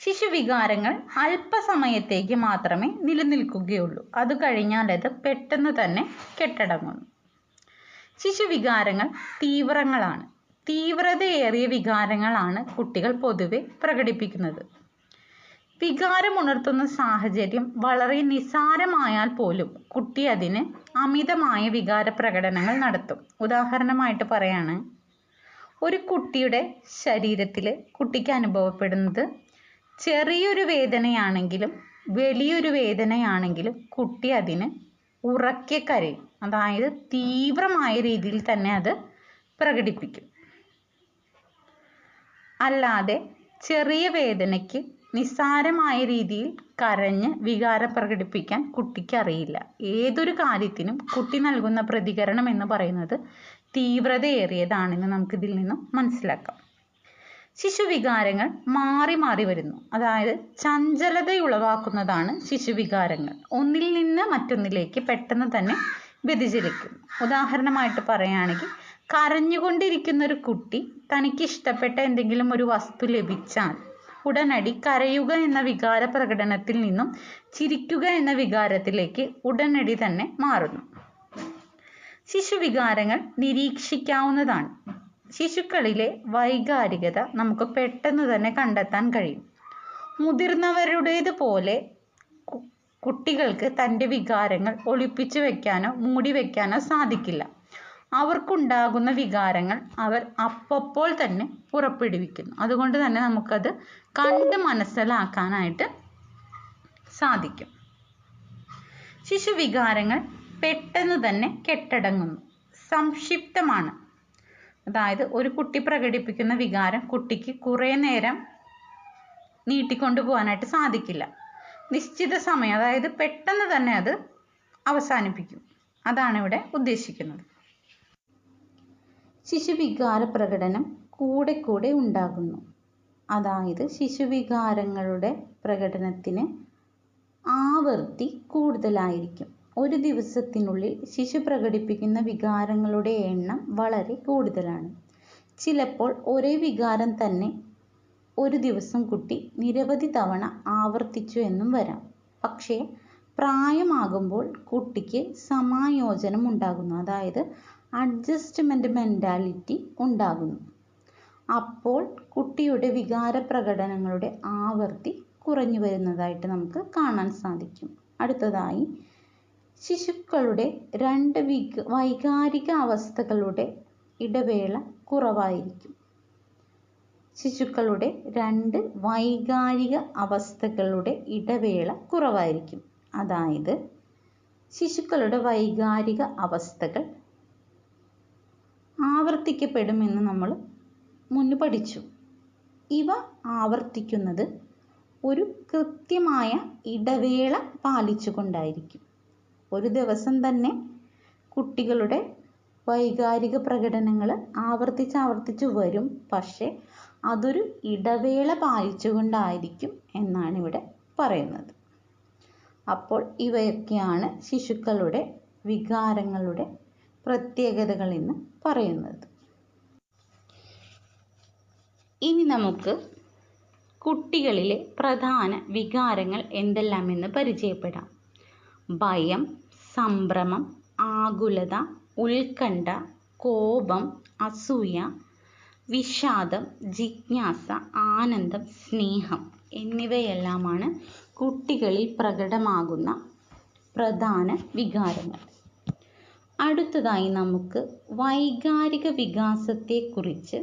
ശിശുവികാരങ്ങൾ അല്പസമയത്തേക്ക് മാത്രമേ നിലനിൽക്കുകയുള്ളൂ. അത് കഴിഞ്ഞാൽ അത് പെട്ടെന്ന് തന്നെ കെട്ടടങ്ങുന്നു. ശിശുവികാരങ്ങൾ തീവ്രങ്ങളാണ്. തീവ്രതയേറിയ വികാരങ്ങളാണ് കുട്ടികൾ പൊതുവെ പ്രകടിപ്പിക്കുന്നത്. വികാരമുണർത്തുന്ന സാഹചര്യം വളരെ നിസ്സാരമായാൽ പോലും കുട്ടി അതിന് അമിതമായ വികാര പ്രകടനങ്ങൾ നടത്തും. ഉദാഹരണമായിട്ട് പറയാണ് ഒരു കുട്ടിയുടെ ശരീരത്തിൽ കുട്ടിക്ക് അനുഭവപ്പെടുന്നത് ചെറിയൊരു വേദനയാണെങ്കിലും വലിയൊരു വേദനയാണെങ്കിലും കുട്ടി അതിന് ഉറക്കെ കരയും. അതായത് തീവ്രമായ രീതിയിൽ തന്നെ അത് പ്രകടിപ്പിക്കും. അല്ലാതെ ചെറിയ വേദനയ്ക്ക് നിസ്സാരമായ രീതിയിൽ കരഞ്ഞ് വികാരം പ്രകടിപ്പിക്കാൻ കുട്ടിക്ക് അറിയില്ല. ഏതൊരു കാര്യത്തിനും കുട്ടി നൽകുന്ന പ്രതികരണം എന്ന് പറയുന്നത് തീവ്രതയേറിയതാണെന്ന് നമുക്കിതിൽ നിന്നും മനസ്സിലാക്കാം. ശിശുവികാരങ്ങൾ മാറി മാറി വരുന്നു. അതായത് ചഞ്ചലത ഉളവാക്കുന്നതാണ് ശിശുവികാരങ്ങൾ. ഒന്നിൽ നിന്ന് മറ്റൊന്നിലേക്ക് പെട്ടെന്ന് തന്നെ വ്യതിചലിക്കും ഉദാഹരണമായിട്ട് പറയുകയാണെങ്കിൽ കരഞ്ഞുകൊണ്ടിരിക്കുന്ന ഒരു കുട്ടി തനിക്ക് ഇഷ്ടപ്പെട്ട എന്തെങ്കിലും ഒരു വസ്തു ലഭിച്ചാൽ ഉടനടി കരയുക എന്ന വികാര പ്രകടനത്തിൽ നിന്നും ചിരിക്കുക എന്ന വികാരത്തിലേക്ക് ഉടനടി തന്നെ മാറുന്നു. ശിശുവികാരങ്ങൾ നിരീക്ഷിക്കാവുന്നതാണ്. ശിശുക്കളിലെ വൈകാരികത നമുക്ക് പെട്ടെന്ന് തന്നെ കണ്ടെത്താൻ കഴിയും. മുതിർന്നവരുടേത് പോലെ കുട്ടികൾക്ക് തന്റെ വികാരങ്ങൾ ഒളിപ്പിച്ചു വെക്കാനോ മൂടി വെക്കാനോ സാധിക്കില്ല. അവർക്കുണ്ടാകുന്ന വികാരങ്ങൾ അവർ അപ്പപ്പോൾ തന്നെ പുറപ്പെടുവിക്കുന്നു. അതുകൊണ്ട് തന്നെ നമുക്കത് കണ്ട് മനസ്സിലാക്കാനായിട്ട് സാധിക്കും. ശിശു വികാരങ്ങൾ പെട്ടെന്ന് തന്നെ കെട്ടടങ്ങുന്നു. സംക്ഷിപ്തമാണ്. അതായത് ഒരു കുട്ടി പ്രകടിപ്പിക്കുന്ന വികാരം കുട്ടിക്ക് കുറേ നേരം നീട്ടിക്കൊണ്ടു പോകാനായിട്ട് സാധിക്കില്ല. നിശ്ചിത സമയം അതായത് പെട്ടെന്ന് തന്നെ അത് അവസാനിപ്പിക്കും. അതാണ് ഇവിടെ ഉദ്ദേശിക്കുന്നത്. ശിശുവികാര പ്രകടനം കൂടെ കൂടെ ഉണ്ടാകുന്നു. അതായത് ശിശുവികാരങ്ങളുടെ പ്രകടനത്തിന് ആവൃത്തി കൂടുതലായിരിക്കും. ഒരു ദിവസത്തിനുള്ളിൽ ശിശു പ്രകടിപ്പിക്കുന്ന വികാരങ്ങളുടെ എണ്ണം വളരെ കൂടുതലാണ്. ചിലപ്പോൾ ഒരേ വികാരം തന്നെ ഒരു ദിവസം കുട്ടി നിരവധി തവണ ആവർത്തിച്ചു എന്നും വരാം. പക്ഷേ പ്രായമാകുമ്പോൾ കുട്ടിക്ക് സമായോജനം ഉണ്ടാകുന്നു. അതായത് അഡ്ജസ്റ്റ്മെന്റ് മെന്റാലിറ്റി ഉണ്ടാകുന്നു. അപ്പോൾ കുട്ടിയുടെ വികാര പ്രകടനങ്ങളുടെ ആവൃത്തി കുറഞ്ഞു വരുന്നതായിട്ട് നമുക്ക് കാണാൻ സാധിക്കും. അടുത്തതായി ശിശുക്കളുടെ രണ്ട് വിക വൈകാരിക അവസ്ഥകളുടെ ഇടവേള കുറവായിരിക്കും. ശിശുക്കളുടെ രണ്ട് വൈകാരിക അവസ്ഥകളുടെ ഇടവേള കുറവായിരിക്കും. അതായത് ശിശുക്കളുടെ വൈകാരിക അവസ്ഥകൾ ആവർത്തിക്കപ്പെടുമെന്ന് നമ്മൾ മുന്ന് പഠിച്ചു. ഇവ ആവർത്തിക്കുന്നത് ഒരു കൃത്യമായ ഇടവേള പാലിച്ചുകൊണ്ടായിരിക്കും. ഒരു ദിവസം തന്നെ കുട്ടികളുടെ വൈകാരിക പ്രകടനങ്ങൾ ആവർത്തിച്ച് ആവർത്തിച്ച് വരും. പക്ഷേ അതൊരു ഇടവേള പാലിച്ചുകൊണ്ടായിരിക്കും എന്നാണ് ഇവിടെ പറയുന്നത്. അപ്പോൾ ഇവയൊക്കെയാണ് ശിശുക്കളുടെ വികാരങ്ങളുടെ പ്രത്യേകതകൾ എന്ന് പറയുന്നത്. ഇനി നമുക്ക് കുട്ടികളിലെ പ്രധാന വികാരങ്ങൾ എന്തെല്ലാമെന്ന് പരിചയപ്പെടാം. ഭയം സംഭ്രമം ആകുലത ഉത്കണ്ഠ കോപം അസൂയ വിഷാദം ജിജ്ഞാസ ആനന്ദം സ്നേഹം എന്നിവയെല്ലാമാണ് കുട്ടികളിൽ പ്രകടമാകുന്ന പ്രധാന വികാരങ്ങൾ. അടുത്തതായി നമുക്ക് വൈകാരിക വികാസത്തെക്കുറിച്ച്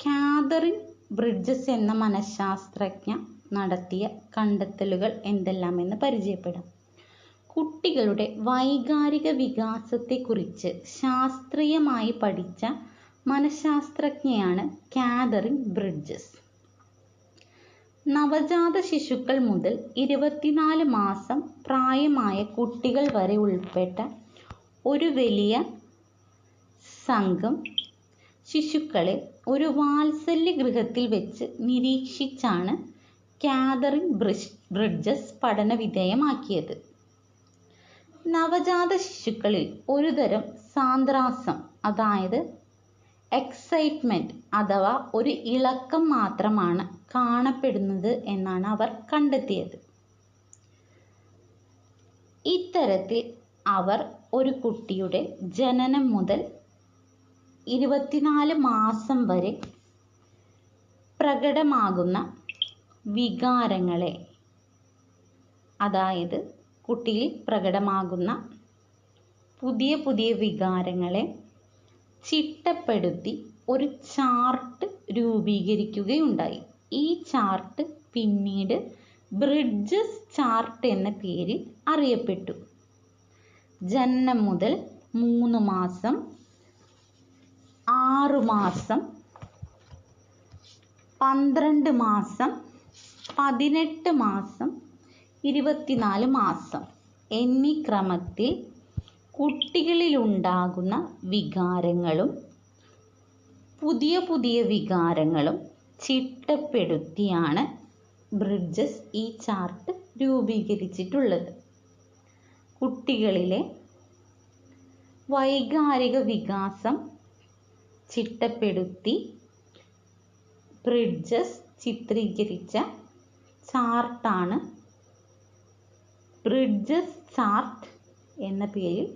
കാതറിൻ ബ്രിഡ്ജസ് എന്ന മനഃശാസ്ത്രജ്ഞ നടത്തിയ കണ്ടെത്തലുകൾ എന്തെല്ലാമെന്ന് പരിചയപ്പെടാം. കുട്ടികളുടെ വൈകാരിക വികാസത്തെക്കുറിച്ച് ശാസ്ത്രീയമായി പഠിച്ച മനഃശാസ്ത്രജ്ഞയാണ് കാതറിൻ ബ്രിഡ്ജസ്. നവജാത ശിശുക്കൾ മുതൽ ഇരുപത്തിനാല് മാസം പ്രായമായ കുട്ടികൾ വരെ ഉൾപ്പെട്ട ഒരു വലിയ സംഘം ശിശുക്കളെ ഒരു വാത്സല്യ ഗൃഹത്തിൽ വെച്ച് നിരീക്ഷിച്ചാണ് കാതറിൻ ബ്രിഡ്ജസ് പഠന വിധേയമാക്കിയത് നവജാത ശിശുക്കളിൽ ഒരുതരം സാന്ദ്രാസം അതായത് എക്സൈറ്റ്മെന്റ് അഥവാ ഒരു ഇളക്കം മാത്രമാണ് കാണപ്പെടുന്നത് എന്നാണ് അവർ കണ്ടെത്തിയത്. ഇത്തരത്തിൽ അവർ ഒരു കുട്ടിയുടെ ജനനം മുതൽ ഇരുപത്തിനാല് മാസം വരെ പ്രകടമാകുന്ന വികാരങ്ങളെ അതായത് കുട്ടിയിൽ പ്രകടമാകുന്ന പുതിയ പുതിയ വികാരങ്ങളെ ചിട്ടപ്പെടുത്തി ഒരു ചാർട്ട് രൂപീകരിക്കുകയുണ്ടായി. ഈ ചാർട്ട് പിന്നീട് ബ്രിഡ്ജസ് ചാർട്ട് എന്ന പേരിൽ അറിയപ്പെട്ടു. ജനനം മുതൽ മൂന്ന് മാസം ആറു മാസം പന്ത്രണ്ട് മാസം പതിനെട്ട് മാസം ഇരുപത്തിനാല് മാസം. എന്നീ ക്രമത്തിൽ കുട്ടികളിലുണ്ടാകുന്ന വികാരങ്ങളും പുതിയ പുതിയ വികാരങ്ങളും ചിട്ടപ്പെടുത്തിയാണ് ബ്രിഡ്ജസ് ഈ ചാർട്ട് രൂപീകരിച്ചിട്ടുള്ളത്. കുട്ടികളിലെ വൈകാരിക വികാസം ചിട്ടപ്പെടുത്തി ബ്രിഡ്ജസ് ചിത്രീകരിച്ച ചാർട്ടാണ് ബ്രിഡ്ജസ് ചാർട്ട് എന്ന പേരിൽ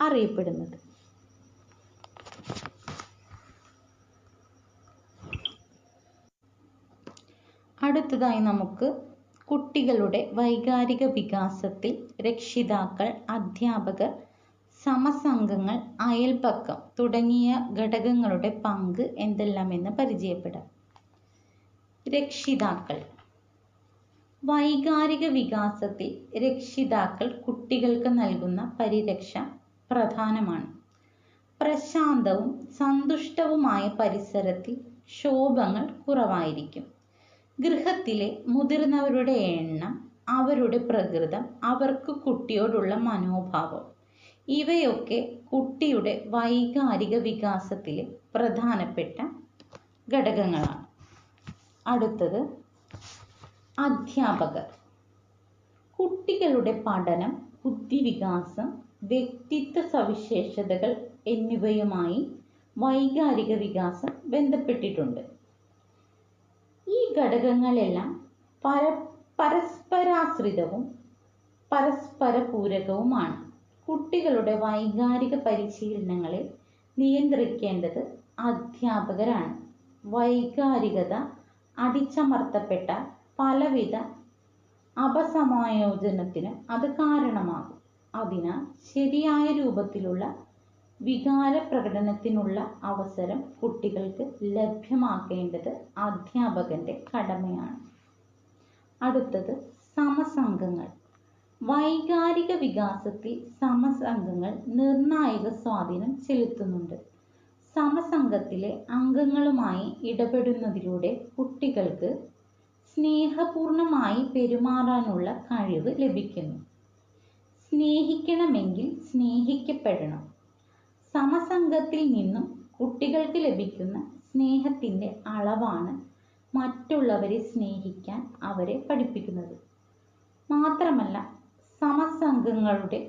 അറിയപ്പെടുന്നത്. അടുത്തതായി നമുക്ക് കുട്ടികളുടെ വൈകാരിക വികാസത്തിൽ രക്ഷിതാക്കൾ അധ്യാപകർ സമസംഘങ്ങൾ അയൽപക്കം തുടങ്ങിയ ഘടകങ്ങളുടെ പങ്ക് എന്തെല്ലാമെന്ന് പരിചയപ്പെടാം. രക്ഷിതാക്കൾ വൈകാരിക വികാസത്തിൽ രക്ഷിതാക്കൾ കുട്ടികൾക്ക് നൽകുന്ന പരിരക്ഷ പ്രധാനമാണ്. പ്രശാന്തവും സന്തുഷ്ടവുമായ പരിസരത്തിൽ ക്ഷോഭങ്ങൾ കുറവായിരിക്കും. ഗൃഹത്തിലെ മുതിർന്നവരുടെ എണ്ണം അവരുടെ പ്രകൃതം അവർക്ക് കുട്ടിയോടുള്ള മനോഭാവം ഇവയൊക്കെ കുട്ടിയുടെ വൈകാരിക വികാസത്തിലെ പ്രധാനപ്പെട്ട ഘടകങ്ങളാണ്. അടുത്തത് അധ്യാപകർ. കുട്ടികളുടെ പഠനം ബുദ്ധിവികാസം വ്യക്തിത്വ സവിശേഷതകൾ എന്നിവയുമായി വൈകാരിക വികാസം ബന്ധപ്പെട്ടിട്ടുണ്ട്. ഈ ഘടകങ്ങളെല്ലാം പര പരസ്പരാശ്രിതവും പരസ്പര പൂരകവുമാണ് കുട്ടികളുടെ വൈകാരിക പരിശീലനങ്ങളെ നിയന്ത്രിക്കേണ്ടത് അധ്യാപകരാണ്. വൈകാരികത അടിച്ചമർത്തപ്പെട്ട പലവിധ അപസമായോജനത്തിന് അത് കാരണമാകും. അതിനാൽ ശരിയായ രൂപത്തിലുള്ള വികാര പ്രകടനത്തിനുള്ള അവസരം കുട്ടികൾക്ക് ലഭ്യമാക്കേണ്ടത് അധ്യാപകന്റെ കടമയാണ്. അടുത്തത് സമസംഗങ്ങൾ വൈകാരിക വികാസത്തിൽ സമസംഗങ്ങൾ നിർണായക സ്വാധീനം ചെലുത്തുന്നുണ്ട്. സമസംഗത്തിലെ അംഗങ്ങളുമായി ഇടപെടുന്നതിലൂടെ കുട്ടികൾക്ക് സ്നേഹപൂർണമായി പെരുമാറാനുള്ള കഴിവ് ലഭിക്കുന്നു. സ്നേഹിക്കണമെങ്കിൽ സ്നേഹിക്കപ്പെടണം. സമസംഗത്തിൽ നിന്നും കുട്ടികൾക്ക് ലഭിക്കുന്ന സ്നേഹത്തിന്റെ അളവാണ് മറ്റുള്ളവരെ സ്നേഹിക്കാൻ അവരെ പഠിപ്പിക്കുന്നത്. മാത്രമല്ല സമസംഘങ്ങളുടെ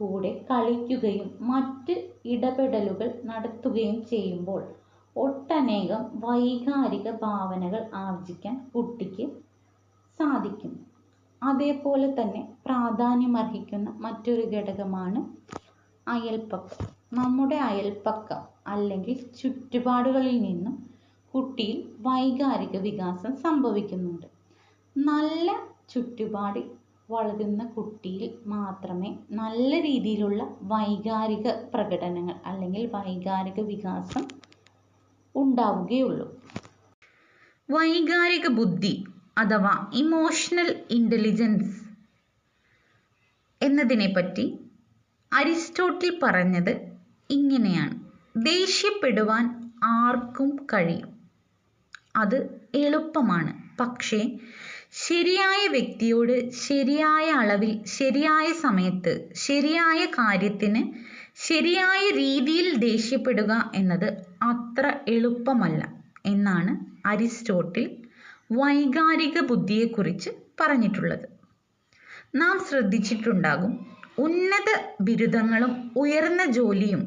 കൂടെ കളിക്കുകയും മറ്റ് ഇടപെടലുകൾ നടത്തുകയും ചെയ്യുമ്പോൾ ഒട്ടനേകം വൈകാരിക ഭാവനകൾ ആർജിക്കാൻ കുട്ടിക്ക് സാധിക്കും. അതേപോലെ തന്നെ പ്രാധാന്യമർഹിക്കുന്ന മറ്റൊരു ഘടകമാണ് അയൽപ്പക്കം നമ്മുടെ അയൽപ്പക്കം അല്ലെങ്കിൽ ചുറ്റുപാടുകളിൽ നിന്നും കുട്ടിയിൽ വൈകാരിക വികാസം സംഭവിക്കുന്നുണ്ട്. നല്ല ചുറ്റുപാടിൽ വളരുന്ന കുട്ടിയിൽ മാത്രമേ നല്ല രീതിയിലുള്ള വൈകാരിക പ്രകടനങ്ങൾ അല്ലെങ്കിൽ വൈകാരിക വികാസം ഉണ്ടാവുകയുള്ളൂ. വൈകാരിക ബുദ്ധി അഥവാ ഇമോഷണൽ ഇന്റലിജൻസ് എന്നതിനെപ്പറ്റി അരിസ്റ്റോട്ടിൽ പറഞ്ഞത് ഇങ്ങനെയാണ്. ദേഷ്യപ്പെടുവാൻ ആർക്കും കഴിയും. അത് എളുപ്പമാണ്. പക്ഷേ ശരിയായ വ്യക്തിയോട് ശരിയായ അളവിൽ ശരിയായ സമയത്ത് ശരിയായ കാര്യത്തിന് ശരിയായ രീതിയിൽ ദേഷ്യപ്പെടുക എന്നത് അത്ര എളുപ്പമല്ല എന്നാണ് അരിസ്റ്റോട്ടിൽ വൈകാരിക ബുദ്ധിയെക്കുറിച്ച് പറഞ്ഞിട്ടുള്ളത്. നാം ശ്രദ്ധിച്ചിട്ടുണ്ടാകും ഉന്നത ബിരുദങ്ങളും ഉയർന്ന ജോലിയും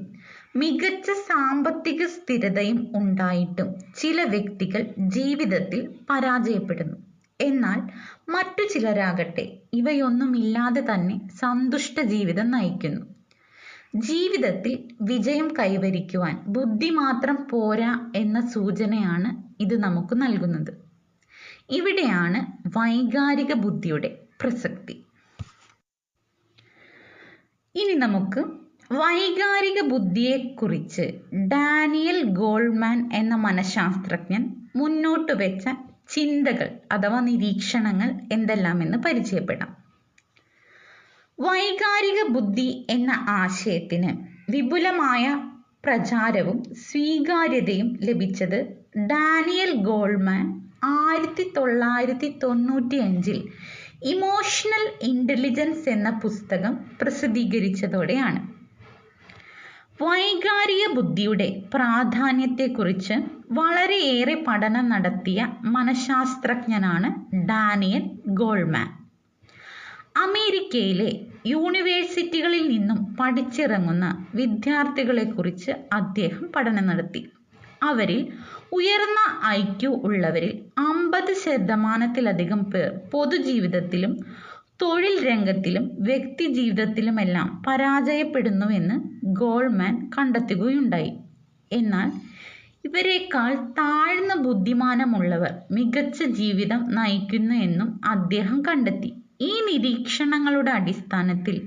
മികച്ച സാമ്പത്തിക സ്ഥിരതയും ഉണ്ടായിട്ടും ചില വ്യക്തികൾ ജീവിതത്തിൽ പരാജയപ്പെടുന്നു. എന്നാൽ മറ്റു ചിലരാകട്ടെ ഇവയൊന്നുമില്ലാതെ തന്നെ സന്തുഷ്ട ജീവിതം നയിക്കുന്നു. ജീവിതത്തിൽ വിജയം കൈവരിക്കുവാൻ ബുദ്ധി മാത്രം പോരാ എന്ന സൂചനയാണ് ഇത് നമുക്ക് നൽകുന്നത്. ഇവിടെയാണ് വൈകാരിക ബുദ്ധിയുടെ പ്രസക്തി. ഇനി നമുക്ക് വൈകാരിക ബുദ്ധിയെക്കുറിച്ച് ഡാനിയൽ ഗോൾമാൻ എന്ന മനഃശാസ്ത്രജ്ഞൻ മുന്നോട്ട് വെച്ച ചിന്തകൾ അഥവാ നിരീക്ഷണങ്ങൾ എന്തെല്ലാമെന്ന് പരിചയപ്പെടാം. വൈകാരിക ബുദ്ധി എന്ന ആശയത്തിന് വിപുലമായ പ്രചാരവും സ്വീകാര്യതയും ലഭിച്ചത് ഡാനിയൽ ഗോൾമാൻ ആയിരത്തി തൊള്ളായിരത്തി തൊണ്ണൂറ്റി അഞ്ചിൽ ഇമോഷണൽ ഇന്റലിജൻസ് എന്ന പുസ്തകം പ്രസിദ്ധീകരിച്ചതോടെയാണ്. വൈകാരിക ബുദ്ധിയുടെ പ്രാധാന്യത്തെക്കുറിച്ച് വളരെയേറെ പഠനം നടത്തിയ മനഃശാസ്ത്രജ്ഞനാണ് ഡാനിയൽ ഗോൾമാൻ. അമേരിക്കയിലെ യൂണിവേഴ്സിറ്റികളിൽ നിന്നും പഠിച്ചിറങ്ങുന്ന വിദ്യാർത്ഥികളെക്കുറിച്ച് അദ്ദേഹം പഠനം നടത്തി. അവരിൽ ഉയർന്ന ഐ ക്യു ഉള്ളവരിൽ അമ്പത് ശതമാനത്തിലധികം പേർ പൊതുജീവിതത്തിലും തൊഴിൽ രംഗത്തിലും വ്യക്തി ജീവിതത്തിലുമെല്ലാം പരാജയപ്പെടുന്നുവെന്ന് ഗോൾമാൻ കണ്ടെത്തുകയുണ്ടായി. എന്നാൽ ഇവരെക്കാൾ താഴ്ന്ന ബുദ്ധിമാനമുള്ളവർ മികച്ച ജീവിതം നയിക്കുന്നു എന്നും അദ്ദേഹം കണ്ടെത്തി. ഈ നിരീക്ഷണങ്ങളുടെ അടിസ്ഥാനത്തിൽ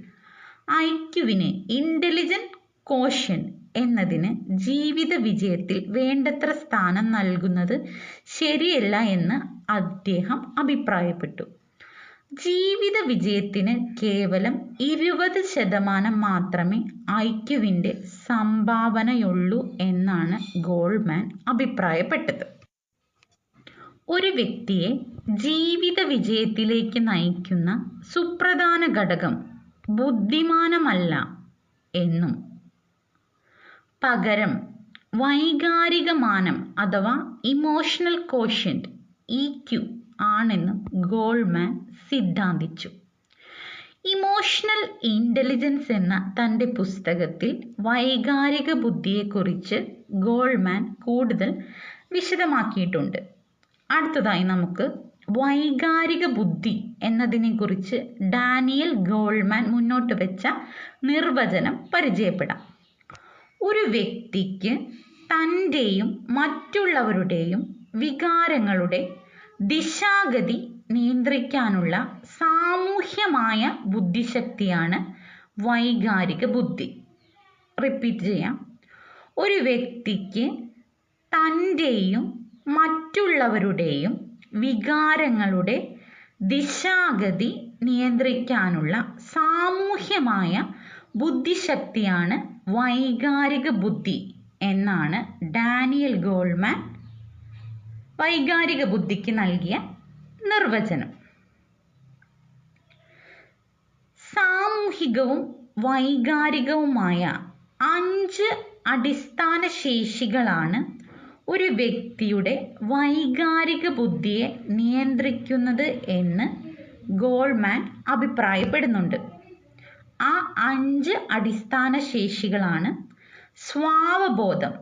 ഐക്യുവിന് ഇന്റലിജന്റ് കോഷൻ എന്നതിന് ജീവിത വിജയത്തിൽ വേണ്ടത്ര സ്ഥാനം നൽകുന്നത് ശരിയല്ല എന്ന് അദ്ദേഹം അഭിപ്രായപ്പെട്ടു. ജീവിത വിജയത്തിന് കേവലം ഇരുപത് ശതമാനം മാത്രമേ ഐക്യുവിന്റെ സംഭാവനയുള്ളൂ എന്നാണ് ഗോൾമാൻ അഭിപ്രായപ്പെട്ടത്. ഒരു വ്യക്തിയെ ജീവിത വിജയത്തിലേക്ക് നയിക്കുന്ന സുപ്രധാന ഘടകം ബുദ്ധിമാനമല്ല എന്നും. പകരം വൈകാരിക മാനം അഥവാ ഇമോഷണൽ കോഷ്യന്റ് ഇ ക്യു ആണെന്നും ഗോൾമാൻ സിദ്ധാന്തിച്ചു. ഇമോഷണൽ ഇന്റലിജൻസ് എന്ന തന്റെ പുസ്തകത്തിൽ വൈകാരിക ബുദ്ധിയെക്കുറിച്ച് ഗോൾമാൻ കൂടുതൽ വിശദമാക്കിയിട്ടുണ്ട്. അടുത്തതായി നമുക്ക് വൈകാരിക ബുദ്ധി എന്നതിനെക്കുറിച്ച് ഡാനിയൽ ഗോൾമാൻ മുന്നോട്ട് വെച്ച നിർവചനം പരിചയപ്പെടാം. ഒരു വ്യക്തിക്ക് തന്റെയും മറ്റുള്ളവരുടെയും വികാരങ്ങളുടെ ദിശാഗതി നിയന്ത്രിക്കാനുള്ള സാമൂഹ്യമായ ബുദ്ധിശക്തിയാണ് വൈകാരിക ബുദ്ധി. റിപ്പീറ്റ് ചെയ്യാം. ഒരു വ്യക്തിക്ക് തന്റെയും മറ്റുള്ളവരുടെയും വികാരങ്ങളുടെ ദിശാഗതി നിയന്ത്രിക്കാനുള്ള സാമൂഹ്യമായ ബുദ്ധിശക്തിയാണ് വൈകാരിക ബുദ്ധി എന്നാണ് ഡാനിയൽ ഗോൾമാൻ വൈകാരിക ബുദ്ധിക്ക് നൽകിയ നിർവചനം. സാമൂഹികവും വൈകാരികവുമായ അഞ്ച് അടിസ്ഥാന ശേഷികളാണ് ഒരു വ്യക്തിയുടെ വൈകാരിക ബുദ്ധിയെ നിയന്ത്രിക്കുന്നത് എന്ന് ഗോൾമാൻ അഭിപ്രായപ്പെടുന്നുണ്ട്. ആ അഞ്ച് അടിസ്ഥാന ശേഷികളാണ് സ്വാവബോധം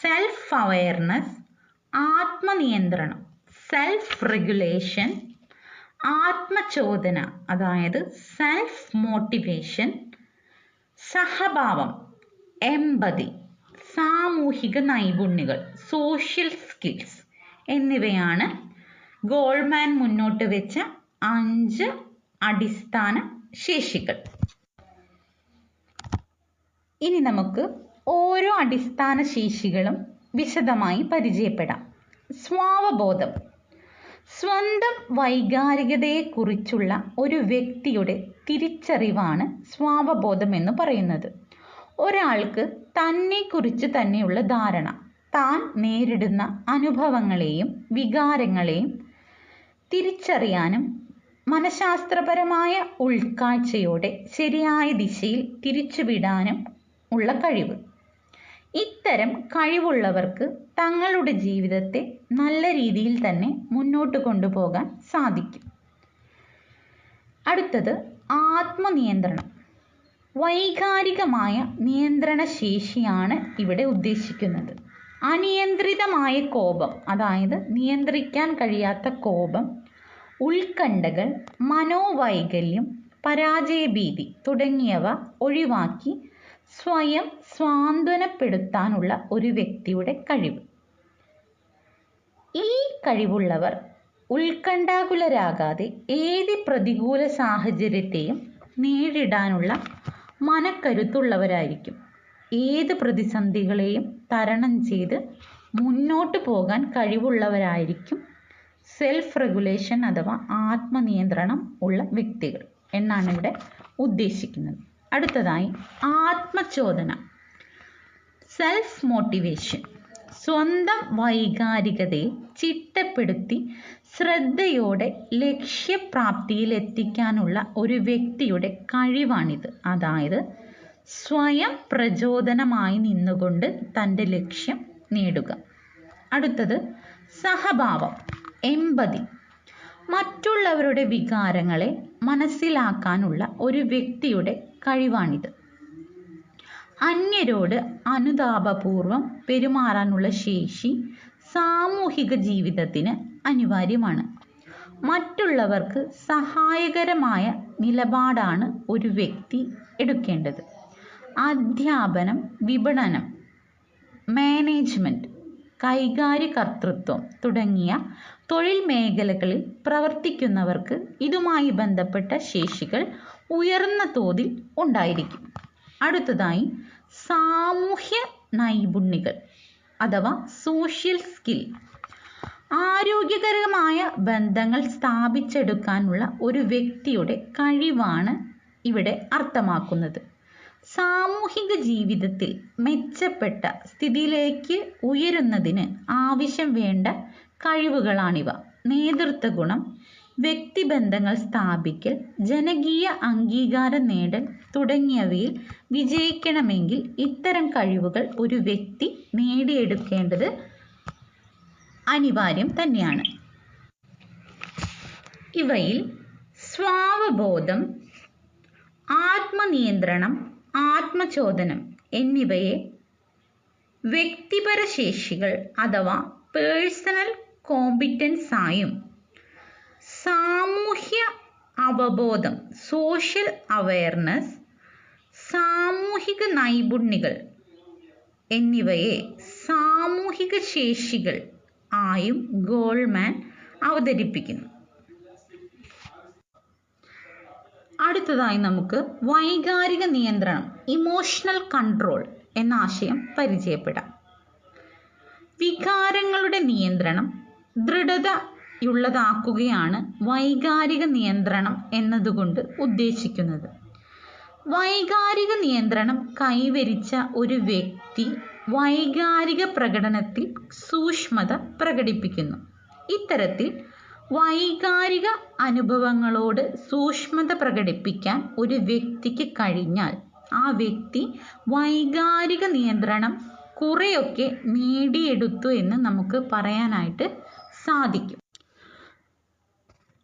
സെൽഫ് അവയർനെസ് ആത്മനിയന്ത്രണം സെൽഫ് റെഗുലേഷൻ ആത്മചോദന അതായത് സെൽഫ് മോട്ടിവേഷൻ സഹഭാവം എമ്പതി സാമൂഹിക നൈപുണ്യങ്ങൾ. സോഷ്യൽ സ്കിൽസ് എന്നിവയാണ് ഗോൾമാൻ മുന്നോട്ട് വെച്ച അഞ്ച് അടിസ്ഥാന ശേഷികൾ. ഇനി നമുക്ക് ഓരോ അടിസ്ഥാന ശേഷികളും വിശദമായി പരിചയപ്പെടാം. സ്വാവബോധം. സ്വന്തം വൈകാരികതയെക്കുറിച്ചുള്ള ഒരു വ്യക്തിയുടെ തിരിച്ചറിവാണ് സ്വാവബോധം എന്ന് പറയുന്നത്. ഒരാൾക്ക് തന്നെക്കുറിച്ച് തന്നെയുള്ള ധാരണ. താൻ നേരിടുന്ന അനുഭവങ്ങളെയും വികാരങ്ങളെയും തിരിച്ചറിയാനും മനഃശാസ്ത്രപരമായ ഉൾക്കാഴ്ചയോടെ ശരിയായ ദിശയിൽ തിരിച്ചുവിടാനും ഉള്ള കഴിവ്. ഇത്തരം കഴിവുള്ളവർക്ക് തങ്ങളുടെ ജീവിതത്തെ നല്ല രീതിയിൽ തന്നെ മുന്നോട്ട് കൊണ്ടുപോകാൻ സാധിക്കും. അടുത്തത് ആത്മനിയന്ത്രണം. വൈകാരികമായ നിയന്ത്രണ ശേഷിയാണ് ഇവിടെ ഉദ്ദേശിക്കുന്നത്. അനിയന്ത്രിതമായ കോപം അതായത് നിയന്ത്രിക്കാൻ കഴിയാത്ത കോപം ഉത്കണ്ഠകൾ മനോവൈകല്യം പരാജയഭീതി തുടങ്ങിയവ ഒഴിവാക്കി സ്വയം സ്വാന്തനപ്പെടുത്താനുള്ള ഒരു വ്യക്തിയുടെ കഴിവ്. ഈ കഴിവുള്ളവർ ഉത്കണ്ഠാകുലരാകാതെ ഏത് പ്രതികൂല സാഹചര്യത്തെയും നേരിടാനുള്ള മനക്കരുത്തുള്ളവരായിരിക്കും. ഏത് പ്രതിസന്ധികളെയും തരണം ചെയ്ത് മുന്നോട്ട് പോകാൻ കഴിവുള്ളവരായിരിക്കും സെൽഫ് റെഗുലേഷൻ അഥവാ ആത്മനിയന്ത്രണം ഉള്ള വ്യക്തികൾ എന്നാണ് ഇവിടെ ഉദ്ദേശിക്കുന്നത്. അടുത്തതായി ആത്മചോദന. സെൽഫ് മോട്ടിവേഷൻ സ്വന്തം വൈകാരികതയെ ചിട്ടപ്പെടുത്തി ശ്രദ്ധയോടെ ലക്ഷ്യപ്രാപ്തിയിൽ എത്തിക്കാനുള്ള ഒരു വ്യക്തിയുടെ കഴിവാണിത്. അതായത് സ്വയം പ്രചോദനമായി നിന്നുകൊണ്ട് തന്റെ ലക്ഷ്യം നേടുക. അടുത്തത് സഹഭാവം എമ്പതി. മറ്റുള്ളവരുടെ വികാരങ്ങളെ മനസ്സിലാക്കാനുള്ള ഒരു വ്യക്തിയുടെ കഴിവാണിത്. അന്യരോട് അനുതാപപൂർവം പെരുമാറാനുള്ള ശേഷി സാമൂഹിക ജീവിതത്തിന് അനിവാര്യമാണ്. മറ്റുള്ളവർക്ക് സഹായകരമായ നിലപാടാണ് ഒരു വ്യക്തി എടുക്കേണ്ടത്. അധ്യാപനം വിപണനം മാനേജ്മെന്റ് കൈകാര്യകർത്തൃത്വം തുടങ്ങിയ തൊഴിൽ മേഖലകളിൽ പ്രവർത്തിക്കുന്നവർക്ക് ഇതുമായി ബന്ധപ്പെട്ട ശേഷികൾ ഉയർന്ന തോതിൽ ഉണ്ടായിരിക്കും. അടുത്തതായി സാമൂഹ്യ നൈപുണ്യങ്ങൾ അഥവാ സോഷ്യൽ സ്കിൽ ആരോഗ്യകരമായ ബന്ധങ്ങൾ സ്ഥാപിച്ചെടുക്കാനുള്ള ഒരു വ്യക്തിയുടെ കഴിവാണ് ഇവിടെ അർത്ഥമാക്കുന്നത്. സാമൂഹിക ജീവിതത്തിൽ മെച്ചപ്പെട്ട സ്ഥിതിയിലേക്ക് ഉയരുന്നതിന് ആവശ്യം വേണ്ട കഴിവുകളാണിവ. നേതൃത്വ ഗുണം വ്യക്തിബന്ധങ്ങൾ സ്ഥാപിക്കൽ ജനകീയ അംഗീകാരം നേടൽ തുടങ്ങിയവയിൽ വിജയിക്കണമെങ്കിൽ ഇത്തരം കഴിവുകൾ ഒരു വ്യക്തി നേടിയെടുക്കേണ്ടത് അനിവാര്യം തന്നെയാണ്. ഇവയിൽ സ്വാവബോധം ആത്മനിയന്ത്രണം ആത്മചോദനം എന്നിവയെ വ്യക്തിപര ശേഷികൾ അഥവാ പേഴ്സണൽ കോമ്പിറ്റൻസ് ആയും സാമൂഹ്യ അവബോധം സോഷ്യൽ അവയർനെസ് സാമൂഹിക നൈപുണ്യങ്ങൾ എന്നിവയെ സാമൂഹിക ശേഷികൾ ആയും ഗോൾമാൻ അവതരിപ്പിക്കുന്നു. അടുത്തതായി നമുക്ക് വൈകാരിക നിയന്ത്രണം ഇമോഷണൽ കൺട്രോൾ എന്ന ആശയം പരിചയപ്പെടാം. വികാരങ്ങളുടെ നിയന്ത്രണം ദൃഢതയുള്ളതാക്കുകയാണ് വൈകാരിക നിയന്ത്രണം എന്നതുകൊണ്ട് ഉദ്ദേശിക്കുന്നത്. വൈകാരിക നിയന്ത്രണം കൈവരിച്ച ഒരു വ്യക്തി വൈകാരിക പ്രകടനത്തിൽ സൂക്ഷ്മത പ്രകടിപ്പിക്കുന്നു. ഇത്തരത്തിൽ വൈകാരിക അനുഭവങ്ങളോട് സൂക്ഷ്മത പ്രകടിപ്പിക്കാൻ ഒരു വ്യക്തിക്ക് കഴിഞ്ഞാൽ ആ വ്യക്തി വൈകാരിക നിയന്ത്രണം കുറെയൊക്കെ നേടിയെടുത്തു എന്ന് നമുക്ക് പറയാനായിട്ട് സാധിക്കും.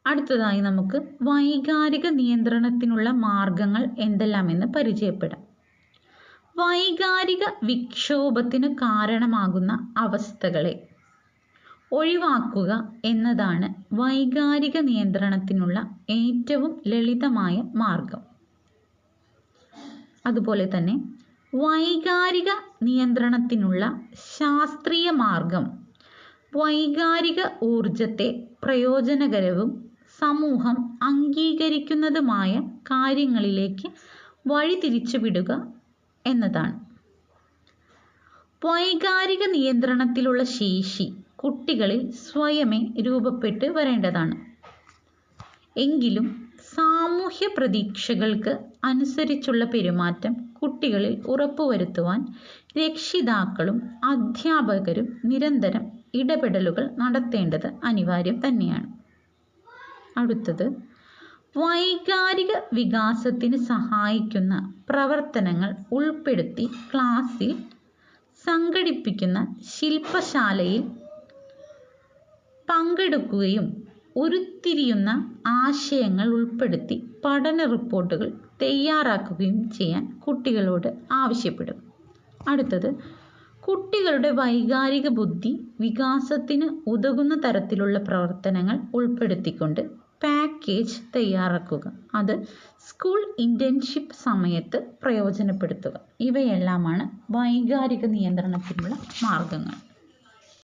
അടുത്തതായി നമുക്ക് വൈകാരിക നിയന്ത്രണത്തിനുള്ള മാർഗങ്ങൾ എന്തെല്ലാമെന്ന് പരിചയപ്പെടാം. വൈകാരിക വിക്ഷോഭത്തിന് കാരണമാകുന്ന അവസ്ഥകളെ ഒഴിവാക്കുക എന്നതാണ് വൈകാരിക നിയന്ത്രണത്തിനുള്ള ഏറ്റവും ലളിതമായ മാർഗം. അതുപോലെ തന്നെ വൈകാരിക നിയന്ത്രണത്തിനുള്ള ശാസ്ത്രീയ മാർഗം വൈകാരിക ഊർജത്തെ പ്രയോജനകരവും സമൂഹം അംഗീകരിക്കുന്നതുമായ കാര്യങ്ങളിലേക്ക് വഴിതിരിച്ചുവിടുക എന്നതാണ്. വൈകാരിക നിയന്ത്രണത്തിലുള്ള ശേഷി കുട്ടികളിൽ സ്വയമേ രൂപപ്പെട്ട് വരേണ്ടതാണ്. എങ്കിലും സാമൂഹ്യ പ്രതീക്ഷകൾക്ക് അനുസരിച്ചുള്ള പെരുമാറ്റം കുട്ടികളിൽ ഉറപ്പുവരുത്തുവാൻ രക്ഷിതാക്കളും അധ്യാപകരും നിരന്തരം ഇടപെടലുകൾ നടത്തേണ്ടത് അനിവാര്യം തന്നെയാണ്. അടുത്തത് വൈകാരിക വികാസത്തിന് സഹായിക്കുന്ന പ്രവർത്തനങ്ങൾ ഉൾപ്പെടുത്തി ക്ലാസ്സിൽ സംഘടിപ്പിക്കുന്ന ശില്പശാലയിൽ പങ്കെടുക്കുകയും ഉരുത്തിരിയുന്ന ആശയങ്ങൾ ഉൾപ്പെടുത്തി പഠന റിപ്പോർട്ടുകൾ തയ്യാറാക്കുകയും ചെയ്യാൻ കുട്ടികളോട് ആവശ്യപ്പെടും. അടുത്തത് കുട്ടികളുടെ വൈകാരിക ബുദ്ധി വികാസത്തിന് ഉതകുന്ന തരത്തിലുള്ള പ്രവർത്തനങ്ങൾ ഉൾപ്പെടുത്തിക്കൊണ്ട് പാക്കേജ് തയ്യാറാക്കുക. അത് സ്കൂൾ ഇന്റേൺഷിപ്പ് സമയത്ത് പ്രയോജനപ്പെടുത്തുക. ഇവയെല്ലാമാണ് വൈകാരിക നിയന്ത്രണത്തിനുള്ള മാർഗങ്ങൾ.